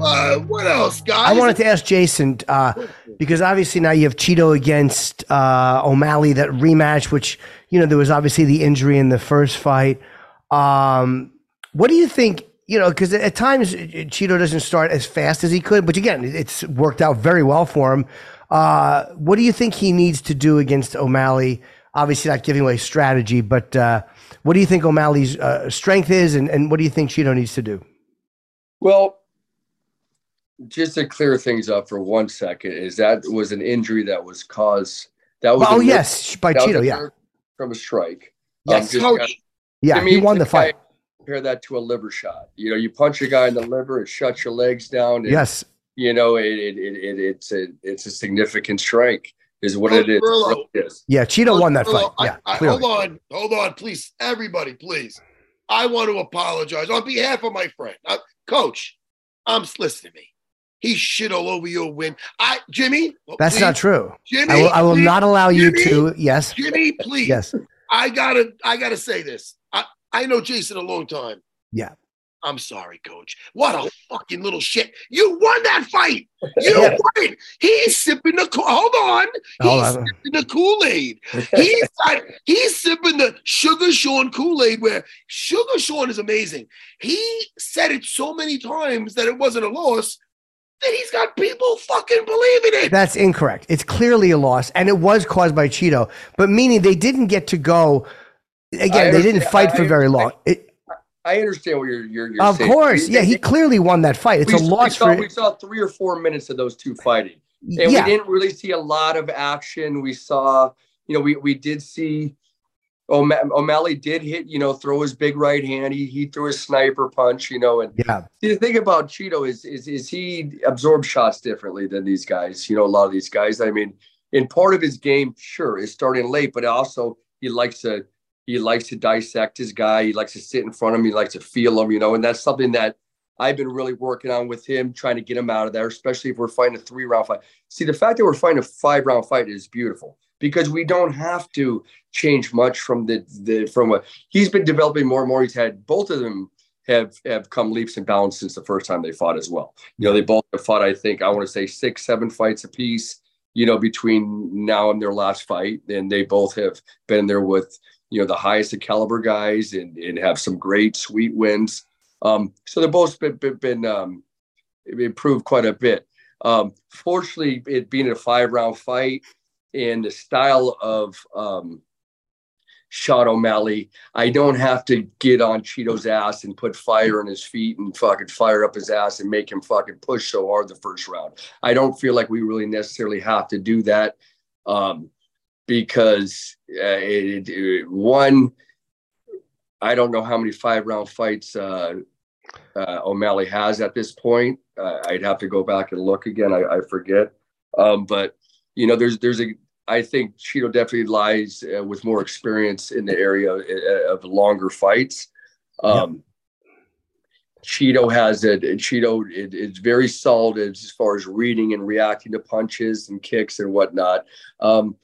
Uh, what else, guys? I wanted to ask Jason uh, because obviously now you have Chito against uh, O'Malley that rematch, which you know there was obviously the injury in the first fight. Um, what do you think? you know, because at times Chito doesn't start as fast as he could, but again, it's worked out very well for him. Uh, what do you think he needs to do against O'Malley? Obviously, not giving away strategy, but uh, what do you think O'Malley's uh, strength is, and, and what do you think Chito needs to do? Well, just to clear things up for one second, is that was an injury that was caused. That was oh yes, by Chito, yeah, from a strike. Yes, um, coach. yeah, he won the fight. Compare that to a liver shot. You know, you punch a guy in the liver, it shuts your legs down. And, yes, you know, it, it, it, it, it's a it's a significant strike, is what it is. It is. Yeah, Chito won that fight. Yeah, I, I, hold on, hold on, please, everybody, please. I want to apologize on behalf of my friend, uh, Coach. I'm listening to me. He shit all over your win. I, Jimmy. That's please. not true. Jimmy, I will, I will not allow Jimmy, you to. Yes, Jimmy, please. Yes, I gotta, I gotta say this. I, I know Jason a long time. Yeah. I'm sorry, coach. What a fucking little shit. You won that fight. You yeah. won it. He's sipping the hold on. He's hold on. sipping the Kool-Aid. He's he's sipping the Sugar Sean Kool-Aid where Sugar Sean is amazing. He said it so many times that it wasn't a loss that he's got people fucking believing it. That's incorrect. It's clearly a loss, and it was caused by Chito, but meaning they didn't get to go again, they didn't fight for very long. It, I understand what you're you're, you're of saying. course, yeah, he clearly won that fight. It's we, a loss we saw, for. We saw three or four minutes of those two fighting, and yeah. we didn't really see a lot of action. We saw, you know, we we did see. O'Malley did hit, you know, throw his big right hand. He he threw his sniper punch, you know, and yeah. The thing about Chito is is is he absorbs shots differently than these guys. You know, a lot of these guys. I mean, in part of his game, sure, is starting late, but also he likes to he likes to dissect his guy. He likes to sit in front of him. He likes to feel him, you know, and that's something that I've been really working on with him, trying to get him out of there, especially if we're fighting a three round fight. See, the fact that we're fighting a five round fight is beautiful because we don't have to change much from the, the from what he's been developing more and more. He's had both of them have have come leaps and bounds since the first time they fought as well. You know, they both have fought, I think, I want to say six, seven fights apiece, you know, between now and their last fight. And they both have been there with you know the highest of caliber guys and, and have some great sweet wins. Um, so they've both been, been, been um, improved quite a bit. Um, fortunately, it being a five round fight and the style of um, Sean O'Malley, I don't have to get on Chito's ass and put fire in his feet and fucking fire up his ass and make him fucking push so hard the first round. I don't feel like we really necessarily have to do that. Um, because uh, it, it, one, I don't know how many five round fights uh, uh, O'Malley has at this point. Uh, I'd have to go back and look again. I, I forget. Um, but you know, there's there's a I think Chito definitely lies uh, with more experience in the area uh, of longer fights. Um, Chito has it. Chito it, it's very solid as far as reading and reacting to punches and kicks and whatnot. Um,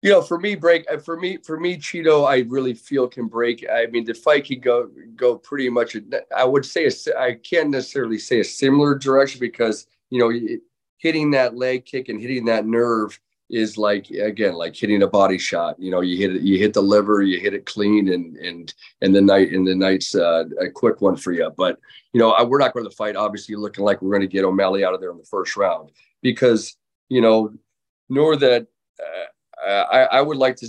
you know, for me, break uh, for me, for me, Chito, I really feel can break. I mean, the fight could go go pretty much. I would say a, I can't necessarily say a similar direction because you know, hitting that leg kick and hitting that nerve is like again like hitting a body shot. You know, you hit it, you hit the liver, you hit it clean, and and and the night and the night's uh, a quick one for you. But you know, I, we're not going to fight. Obviously, looking like we're going to get O'Malley out of there in the first round because you know, nor that. Uh, I, I would like to,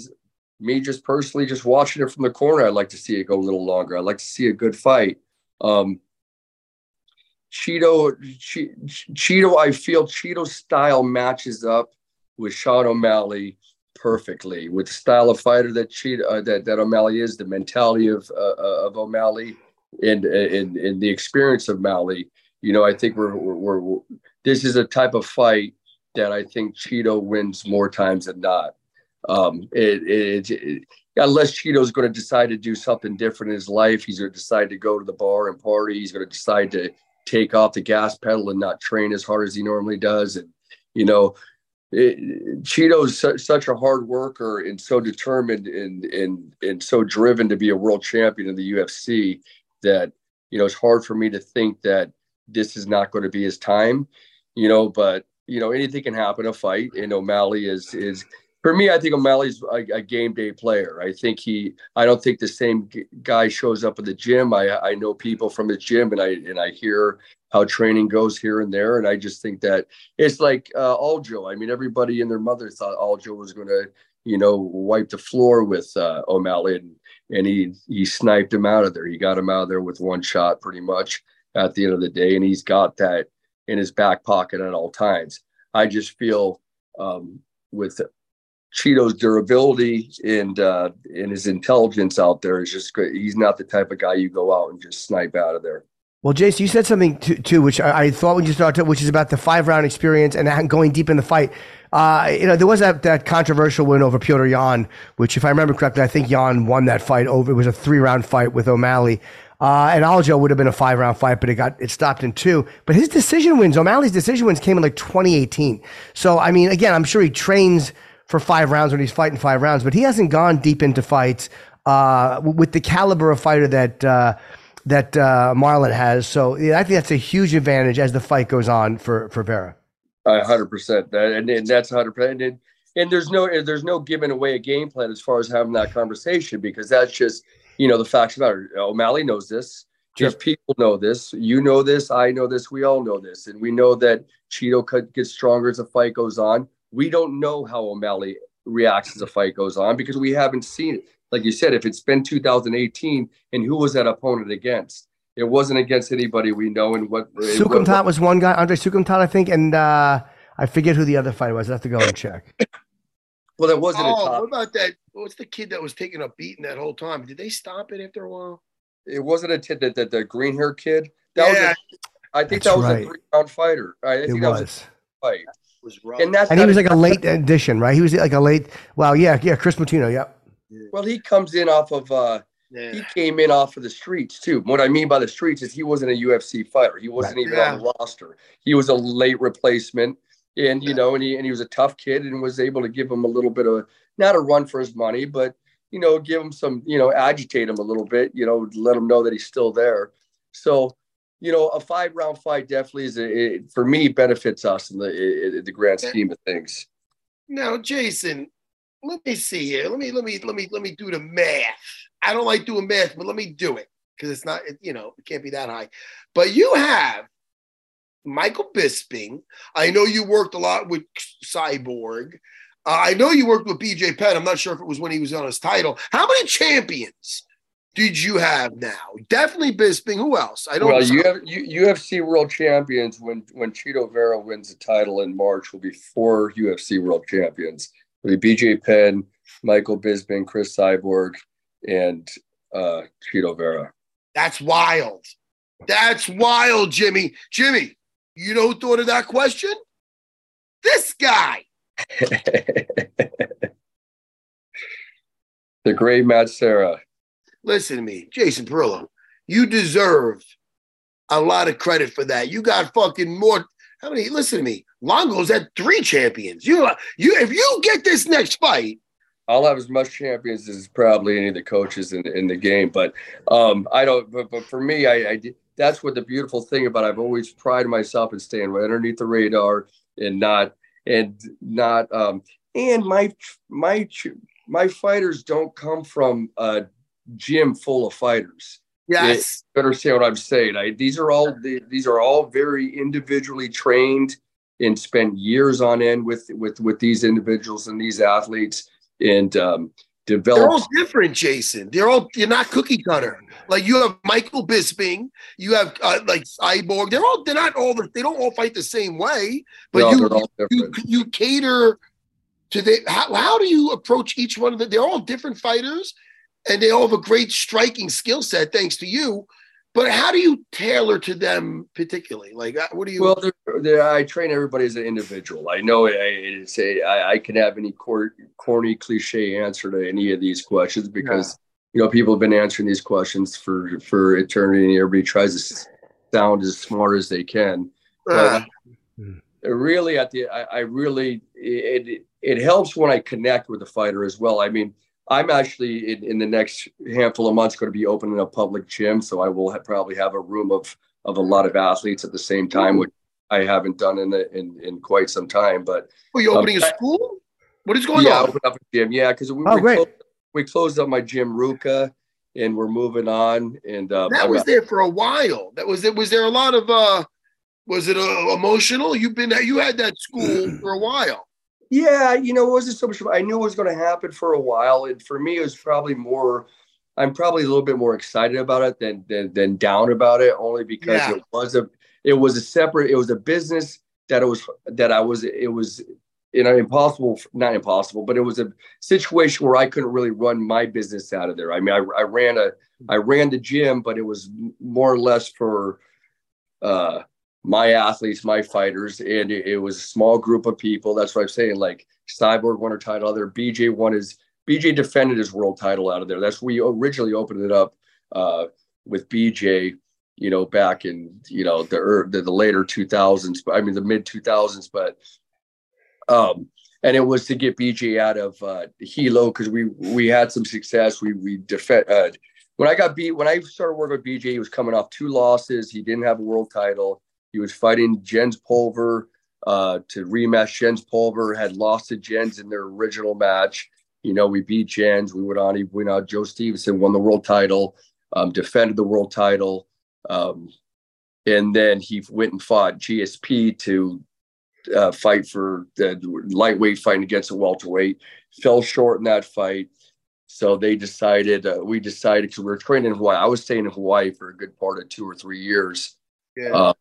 me just personally, just watching it from the corner, I'd like to see it go a little longer. I'd like to see a good fight. Um, Chito, Chito, I feel Chito's style matches up with Sean O'Malley perfectly with the style of fighter that Chito, uh, that that O'Malley is, the mentality of uh, uh of O'Malley, and, and and the experience of Malley. You know, I think we're, we're, we're this is a type of fight that I think Chito wins more times than not. Um, it, it, it, unless Chito's going to decide to do something different in his life, he's going to decide to go to the bar and party. He's going to decide to take off the gas pedal and not train as hard as he normally does. And, you know, it, Chito's su- such a hard worker and so determined and, and, and so driven to be a world champion in the UFC that, you know, it's hard for me to think that this is not going to be his time, you know, but, you know, anything can happen, a fight and O'Malley is, is, For me, I think O'Malley's a, a, game day player. I think he. I don't think the same guy shows up at the gym. I I know people from the gym, and I and I hear how training goes here and there, and I just think that it's like uh, Aljo. I mean, everybody and their mother thought Aljo was going to, you know, wipe the floor with uh, O'Malley, and, and he he sniped him out of there. He got him out of there with one shot, pretty much at the end of the day, and he's got that in his back pocket at all times. I just feel um, with Chito's durability and uh, and his intelligence out there is just great. He's not the type of guy you go out and just snipe out of there. Well, Jason, you said something too, too which I, I, thought when you started, which is about the five round experience and going deep in the fight. Uh, you know, there was that, that controversial win over Petr Yan, which, if I remember correctly, I think Yan won that fight over. It was a three round fight with O'Malley. Uh, and Aljo would have been a five round fight, but it got it stopped in two. But his decision wins, O'Malley's decision wins came in like 2018. So I mean, again, I'm sure he trains for five rounds when he's fighting five rounds, but he hasn't gone deep into fights uh, with the caliber of fighter that uh, that uh, Marlon has. So yeah, I think that's a huge advantage as the fight goes on for for Vera. hundred percent, and, and that's hundred percent. And, and there's no there's no giving away a game plan as far as having that conversation because that's just you know, the facts about it. O'Malley knows this. Just people know this. You know this. I know this. We all know this. And we know that Chito could get stronger as the fight goes on. We don't know how O'Malley reacts as the fight goes on because we haven't seen it. Like you said, if it's been 2018 and who was that opponent against? It wasn't against anybody we know. And what Soukhamthath was one guy, Andre Soukhamthath, I think. And uh, I forget who the other fighter was. I have to go and check. Well, that wasn't oh, a top. What about that? What's the kid that was taking a beating that whole time? Did they stop it after a while? It wasn't a kid that the, the green hair kid. That yeah. was a, I think that's that was right. a three round fighter. I think it that was. was a fight. Was rough. And, that's and he was like a late addition, right? He was like a late. Well, yeah, yeah. Kris Moutinho, yep. Well, he comes in off of. uh yeah. He came in off of the streets too. What I mean by the streets is he wasn't a UFC fighter. He wasn't right. even yeah. on the roster. He was a late replacement, and you know, and he and he was a tough kid and was able to give him a little bit of not a run for his money, but you know, give him some, you know, agitate him a little bit, you know, let him know that he's still there. So, you know, a five round fight definitely is a, it, for me benefits us in the in the grand scheme of things. Now, Jason, let me see here. Let me let me let me let me do the math. I don't like doing math, but let me do it because it's not, you know, it can't be that high. But you have Michael Bisping. I know you worked a lot with Cyborg. Uh, I know you worked with BJ Penn. I'm not sure if it was when he was on his title. How many champions did you have now? Definitely Bisping. Who else? I don't. Well, you have you, UFC World Champions. When when Chito Vera wins the title in March, will be four UFC World Champions. It'll be BJ Penn, Michael Bisping, Chris Cyborg, and uh, Chito Vera. That's wild. That's wild, Jimmy. Jimmy, you know who thought of that question? This guy. the great Matt Serra. Listen to me, Jason Parillo. You deserve a lot of credit for that. You got fucking more. How many? Listen to me. Longo's had three champions. You, you. If you get this next fight, I'll have as much champions as probably any of the coaches in, in the game. But um, I don't. But, but for me, I, I that's what the beautiful thing about. I've always prided myself in staying right underneath the radar and not and not um and my my my fighters don't come from a gym full of fighters. Yes. you understand what i'm saying I, these are all these are all very individually trained and spent years on end with with with these individuals and these athletes and um develop they're all different jason. They're all you're not cookie cutter. Like you have Michael Bisping, you have uh, like Cyborg. They're all they're not all the, they don't all fight the same way, but no, you, you you cater to the how, how do you approach each one of them? They're all different fighters, and they all have a great striking skill set thanks to you. But how do you tailor to them particularly? Like, uh, what do you? Well, they're, they're, I train everybody as an individual. I know I, say I, I can have any cor- corny cliche answer to any of these questions because you know, people have been answering these questions for for eternity, and everybody tries to sound as smart as they can. But uh, really, at the I, I really it, it helps when I connect with the fighter as well. I mean, I'm actually in, in the next handful of months going to be opening a public gym, so I will have, probably have a room of of a lot of athletes at the same time, which I haven't done in the, in in quite some time. But are you opening um, a school? What is going on? yeah, on? open up a gym. Yeah, because we, Oh, we, great. closed, we closed up my gym, RVCA, and we're moving on. And uh, That I'm was there for a while. That was it. Was there a lot of uh was it uh, emotional? You've been you had that school for a while. Yeah, you know, it wasn't so much. I knew it was going to happen for a while, and for me, it was probably more. I'm probably a little bit more excited about it than than, than down about it, only because Yeah. it was a it was a separate. It was a business that it was that I was. It was you know impossible, not impossible, but it was a situation where I couldn't really run my business out of there. I mean, I, I ran a I ran the gym, but it was more or less for. uh my athletes, my fighters, and it, it was a small group of people. That's what I'm saying. Like Cyborg won her title out there. BJ won his BJ defended his world title out of there. That's we originally opened it up uh, with BJ. You know, back in you know the the, the later 2000s, but I mean the mid 2000s, but um, and it was to get BJ out of uh, Hilo because we we had some success. We we defend. Uh, when I got beat, when I started working with BJ, he was coming off two losses. He didn't have a world title. He was fighting Jens Pulver uh, to rematch. Jens Pulver had lost to Jens in their original match. You know, we beat Jens. We went on. He went out. Joe Stevenson won the world title, um, defended the world title, um, and then he went and fought GSP to uh, fight for the lightweight fighting against a welterweight. Fell short in that fight. So they decided, uh, we decided because we were training in Hawaii. I was staying in Hawaii for a good part of two or three years. Yeah. Uh,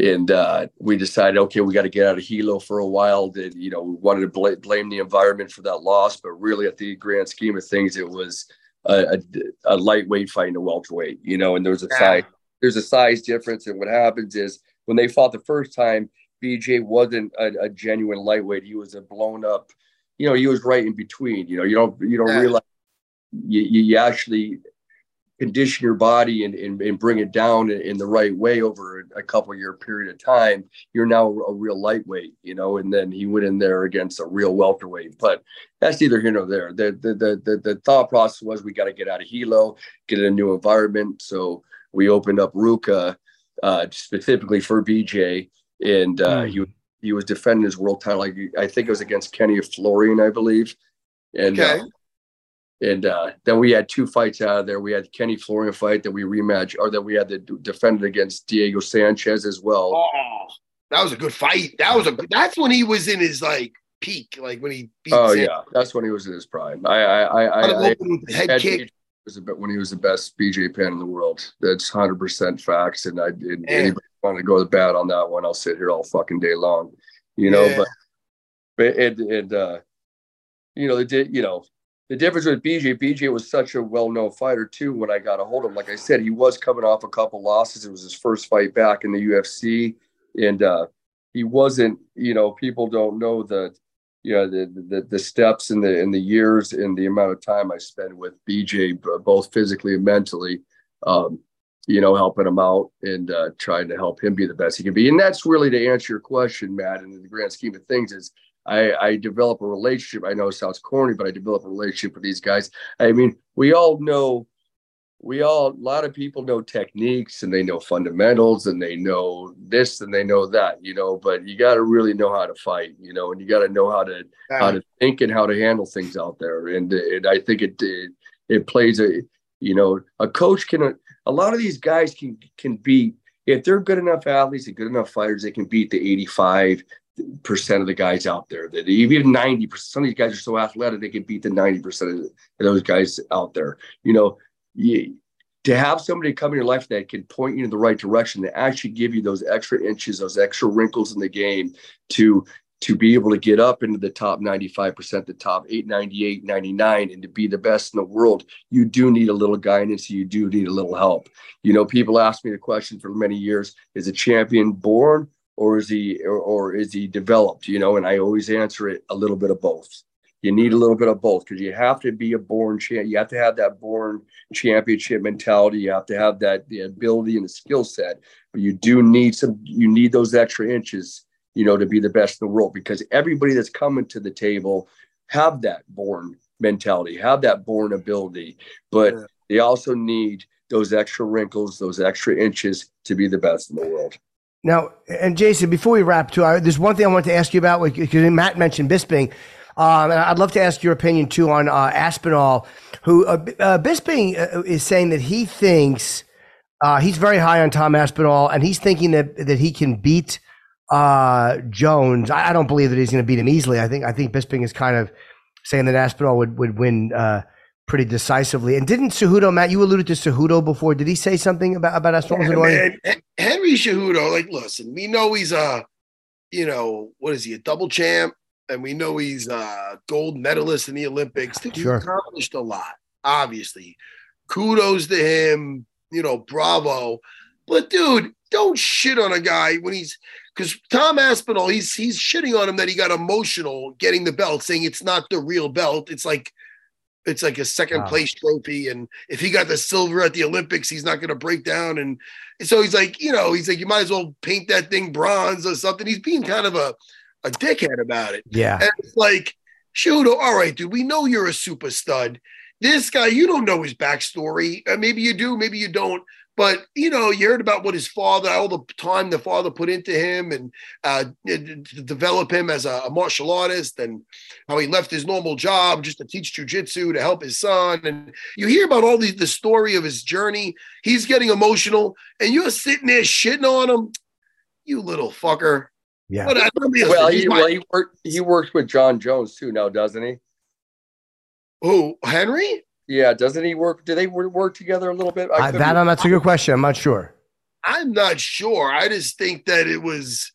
and uh, we decided, okay, we got to get out of Hilo for a while. That you know, we wanted to bl- blame the environment for that loss, but really, at the grand scheme of things, it was a, a, a lightweight fighting a welterweight. You know, and there's a Yeah. size there's a size difference, and what happens is when they fought the first time, BJ wasn't a, a genuine lightweight. He was a blown up. You know, he was right in between. You know, you don't you don't Yeah. realize you you actually condition your body and, and, and bring it down in, in the right way over a couple year period of time, you're now a real lightweight, you know, and then he went in there against a real welterweight. But that's neither here nor there. The the the the, the thought process was we got to get out of Hilo, get in a new environment. So we opened up RVCA uh, specifically for BJ, and uh, he he was defending his world title. Like I think it was against Kenny Florian, I believe. And Okay. uh, and uh, then we had two fights out of there. We had Kenny Florian fight that we rematch, or that we had to defend it against Diego Sanchez as well. Oh, that was a good fight. That was a. That's when he was in his like peak, like when he beat. Oh Sam- yeah, that's when he was in his prime. I I I, I, I head kick. Was a bit when he was the best BJ Penn in the world. That's hundred percent facts. And I and Man. anybody want to go to bat on that one, I'll sit here all fucking day long. You know, Yeah. but but and and uh, you know, they did. You know, the difference with BJ, BJ was such a well-known fighter too. When I got a hold of him, like I said, he was coming off a couple losses. It was his first fight back in the UFC, and uh, he wasn't. You know, people don't know the, you know, the the, the steps and the and the years and the amount of time I spent with BJ, both physically and mentally. Um, you know, helping him out and uh, trying to help him be the best he can be. And that's really to answer your question, Matt. And in the grand scheme of things, is I, I develop a relationship. I know it sounds corny, but I develop a relationship with these guys. I mean, we all know, we all, a lot of people know techniques and they know fundamentals and they know this and they know that, you know, but you got to really know how to fight, you know, and you got to know how to, how to think and how to handle things out there. And, and I think it, it, it plays a, you know, a coach can, a lot of these guys can, can beat, if they're good enough athletes and good enough fighters, they can beat the 85, percent of the guys out there that even 90 percent some of these guys are so athletic they can beat the 90 percent of those guys out there. You know you, to have somebody come in your life that can point you in the right direction to actually give you those extra inches those extra wrinkles in the game to to be able to get up into the top 95% the top 898 99 and to be the best in the world you do need a little guidance you do need a little help. You know people ask me the question for many years is a champion born or is he or, or is he developed you know? And i always answer it a little bit of both. You need a little bit of both because you have to be a born champ you have to have that born championship mentality. You have to have that the ability and the skill set but you do need some you need those extra inches you know to be the best in the world because everybody that's coming to the table have that born mentality have that born ability but Yeah. they also need those extra wrinkles those extra inches to be the best in the world Now, and Jason, before we wrap too, I, there's one thing I want to ask you about because Matt mentioned Bisping. Um, and I'd love to ask your opinion too on uh, Aspinall, who uh, uh, Bisping uh, is saying that he thinks uh, he's very high on Tom Aspinall, and he's thinking that that he can beat uh, Jones. I, I don't believe that he's going to beat him easily. I think I think Bisping is kind of saying that Aspinall would would win uh, pretty decisively. And didn't Cejudo, Matt, you alluded to Cejudo before. Did he say something about about Aspinall? Yeah, man, Henry Cejudo, like, listen, we know he's a, you know, what is he, a double champ? And we know he's a gold medalist in the Olympics. Dude, Sure. He's accomplished a lot, obviously. Kudos to him, you know, bravo. But dude, don't shit on a guy when he's because Tom Aspinall, he's he's shitting on him that he got emotional getting the belt, saying it's not the real belt. It's like it's like a second Wow. place trophy. And if he got the silver at the Olympics, he's not gonna break down. And, and so he's like, you know, he's like, you might as well paint that thing bronze or something. He's being kind of a, a dickhead about it. Yeah, And it's like, Shudo, all right, dude, we know you're a super stud. This guy, you don't know his backstory. Uh, maybe you do, maybe you don't. But you know, you heard about what his father, all the time the father put into him, and uh, to develop him as a, a martial artist, and how he left his normal job just to teach jujitsu to help his son. And you hear about all the the story of his journey. He's getting emotional, and you're sitting there shitting on him. You little fucker. yeah. But I, listen, Well, he, my- well, he worked. He works with Jon Jones too now, doesn't he? who Henry? Yeah, doesn't he work? Do they work together a little bit? I, could that be- that's a good question. I'm not sure. I'm not sure. I just think that it was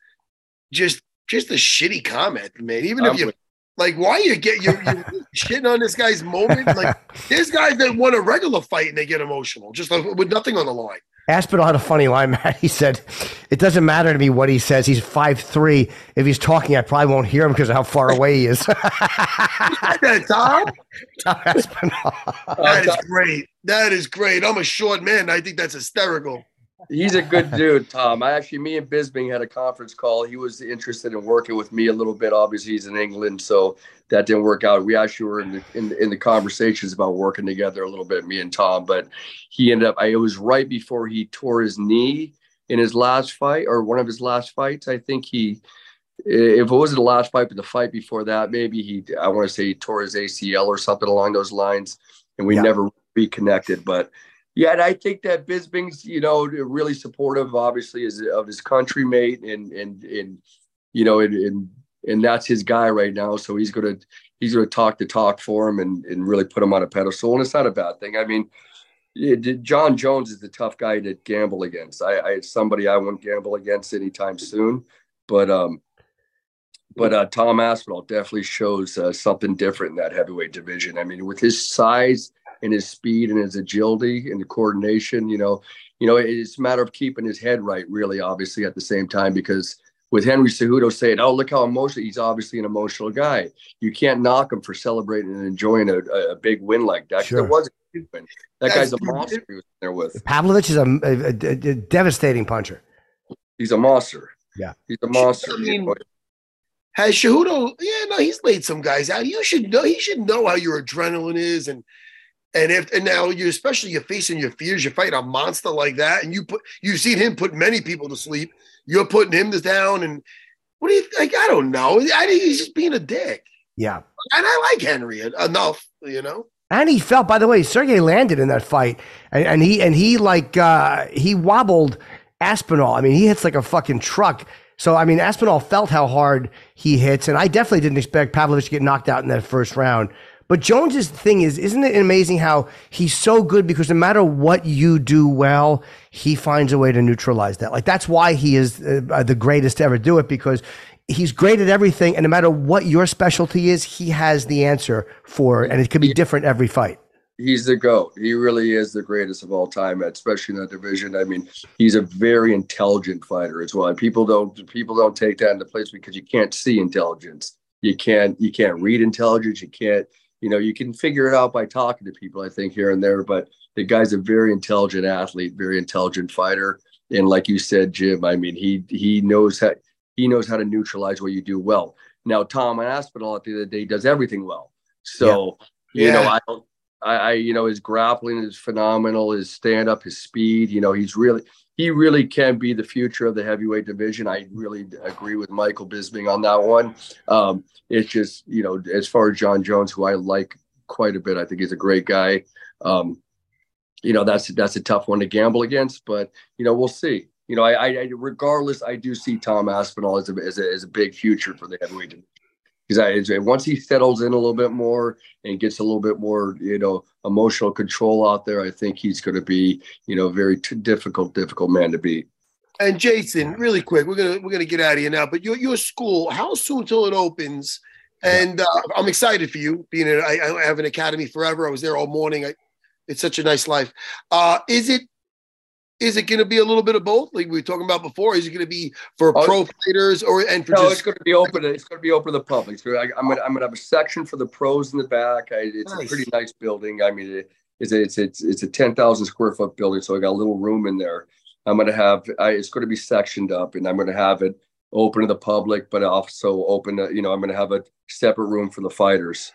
just just a shitty comment, man. Even I'm if you with- like, why you get you you shitting on this guy's moment? Like, there's guys that won a regular fight and they get emotional just like, with nothing on the line. Aspinall had a funny line, Matt. He said, "It doesn't matter to me what he says. He's five three. If he's talking, I probably won't hear him because of how far away he is." That Tom, Tom Aspinall. that is great. That is great. I'm a short man. I think that's hysterical. He's a good dude, Tom. I actually, me and Bisping had a conference call. He was interested in working with me a little bit. Obviously, he's in England, so that didn't work out. We actually were in the in, in the conversations about working together a little bit, me and Tom. But he ended up. I, it was right before he tore his knee in his last fight or one of his last fights. I think he, if it wasn't the last fight, but the fight before that, maybe he. I want to say he tore his ACL or something along those lines, and we Yeah. never reconnected. But yeah, and I think that Bisping's, you know, really supportive, obviously, is of his country mate, and and and you know, and and, and that's his guy right now. So he's gonna he's gonna talk the talk for him and and really put him on a pedestal, and it's not a bad thing. I mean, it, Jon Jones is the tough guy to gamble against. I, I somebody I wouldn't gamble against anytime soon, but um. But uh, Tom Aspinall definitely shows uh, something different in that heavyweight division. I mean, with his size and his speed and his agility and the coordination, you know, you know, it's a matter of keeping his head right, really, obviously, at the same time, because with Henry Cejudo saying, "Oh, look how emotional," he's obviously an emotional guy. You can't knock him for celebrating and enjoying a, a, a big win like that. Sure. It was a big win. That That's- guy's a monster. He was there with. Pavlovich is a, a- a- a devastating puncher. He's a monster. Yeah. he's a monster. I mean, Has Cejudo? Yeah, no, he's laid some guys out. You should know. He should know how your adrenaline is, and and if and now you, especially you're facing your fears. You fight a monster like that, and you put you've seen him put many people to sleep. You're putting him down, and what do you like? I don't know. I think he's just being a dick, Yeah. and I like Henry enough, you know. And he felt, by the way, Sergey landed in that fight, and, and he and he like uh, he wobbled Aspinall. I mean, he hits like a fucking truck. So I mean, Aspinall felt how hard he hits, and I definitely didn't expect Pavlovich to get knocked out in that first round. But Jones's thing is, isn't it amazing how he's so good because no matter what you do well, he finds a way to neutralize that. Like that's why he is uh, the greatest to ever do it because he's great at everything, and no matter what your specialty is, he has the answer for and it could be different every fight. he's the goat. He really is the greatest of all time, especially in that division. I mean, he's a very intelligent fighter as well. And people don't people don't take that into place because you can't see intelligence. You can't you can't read intelligence. You can't you know you can figure it out by talking to people. I think here and there, but the guy's a very intelligent athlete, very intelligent fighter. And like you said, Jim, I mean, he he knows how he knows how to neutralize what you do well. Now, Tom Aspinall at the end of the day does everything well. So you know, I don't I, I you know his grappling is phenomenal. His stand up, his speed. You know he's really he really can be the future of the heavyweight division. I really agree with Michael Bisping on that one. Um, it's just you know as far as Jon Jones, who I like quite a bit, I think he's a great guy. Um, you know that's that's a tough one to gamble against, but you know we'll see. You know, I, I regardless, I do see Tom Aspinall as a, as a, as a big future for the heavyweight division because once he settles in a little bit more and gets a little bit more you know emotional control out there, I think he's going to be you know very t- difficult difficult man to beat. And Jason, really quick, we're gonna we're gonna get out of here now. But your your school, how soon till it opens? And uh, I'm excited for you. Being in, I, I have an academy forever. I was there all morning. I, it's such a nice life. Uh, is it is it going to be a little bit of both, like we were talking about before? Is it going to be for oh, pro fighters or and for no? Just- it's going to be open. It's going to be open to the public. So I, am going to I'm going to have a section for the pros in the back. I, it's nice. a pretty nice building. I mean, it, it's a, it's it's it's a ten thousand square foot building, so I got a little room in there. I'm going to have I, it's going to be sectioned up, and I'm going to have it open to the public, but also open to you know I'm going to have a separate room for the fighters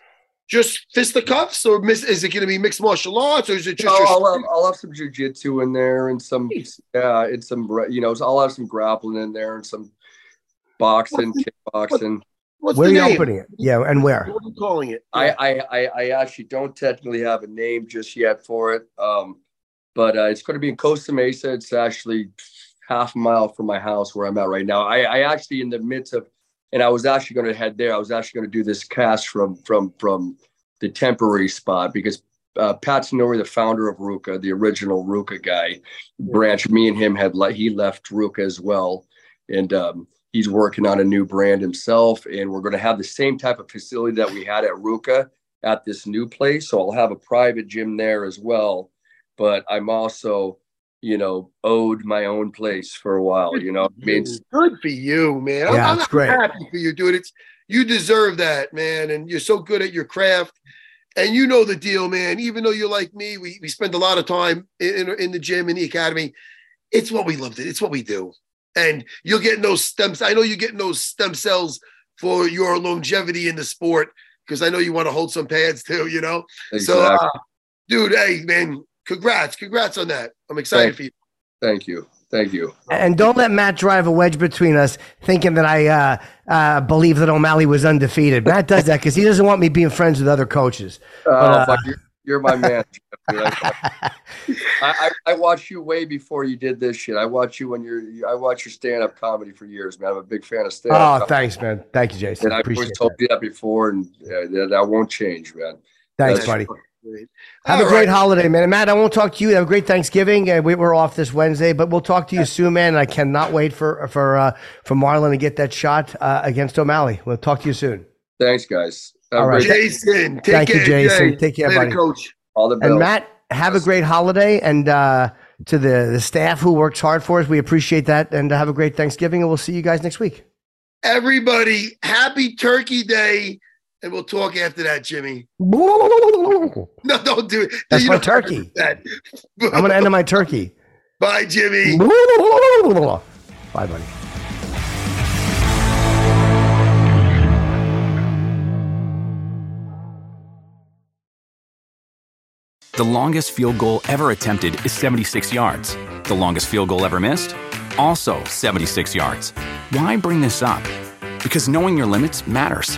just fisticuffs, or is it going to be mixed martial arts, or is it just? No, I'll, have, I'll have some jujitsu in there and some yeah, and some you know I'll have some grappling in there and some boxing, what's kickboxing. What, what's where are you name? opening it? Yeah, and where? What are you calling it? I, I, I I actually don't technically have a name just yet for it, um, but uh, it's going to be in Costa Mesa. It's actually half a mile from my house where I'm at right now. I, I actually in the midst of and I was actually going to head there. I was actually going to do this cast from from from the temporary spot because uh, Pat Tenore, the founder of RVCA, the original RVCA guy, branch. Me and him had le- he left RVCA as well, and um, he's working on a new brand himself. And we're going to have the same type of facility that we had at RVCA at this new place. So I'll have a private gym there as well. But I'm also you know, owed my own place for a while. You know, I mean, good for you, man. I'm, yeah, I'm great. happy for you, dude. It's you deserve that, man. And you're so good at your craft. And you know the deal, man. Even though you're like me, we, we spend a lot of time in, in, in the gym, in the academy. It's what we love. To it's what we do. And you're getting those stems. I know you're getting those stem cells for your longevity in the sport because I know you want to hold some pads too, you know? Exactly. So, uh, dude, hey, man, congrats, congrats on that. I'm excited Thank, for you. Thank you. Thank you. And don't let Matt drive a wedge between us, thinking that I uh, uh, believe that O'Malley was undefeated. Matt does that because he doesn't want me being friends with other coaches. Oh, but, uh, you're, you're, my man. I, I, I, watched you way before you did this shit. I watched you when you're. I watch your stand up comedy for years, man. I'm a big fan of stand up. Oh, thanks, man. Thank you, Jason. And I've always told you that before, and uh, that won't change, man. Thanks, That's buddy. Great. Have All a great right. holiday, man. And Matt, I won't talk to you. Have a great Thanksgiving. Uh, we, are off this Wednesday, but we'll talk to you soon, man. And I cannot wait for for uh, for Marlon to get that shot uh, against O'Malley. We'll talk to you soon. Thanks, guys. Have All right, Jason. Thank care, you, Jason. Jay. Take care, Later, buddy. Coach. All the best. And Matt, have yes. a great holiday, and uh, to the the staff who works hard for us, we appreciate that. And have a great Thanksgiving, and we'll see you guys next week. Everybody, happy Turkey Day. And we'll talk after that, Jimmy. No, don't do it. That's my turkey. That. I'm going to end my turkey. Bye, Jimmy. Bye, buddy. The longest field goal ever attempted is 76 yards. The longest field goal ever missed? Also 76 yards. Why bring this up? Because knowing your limits matters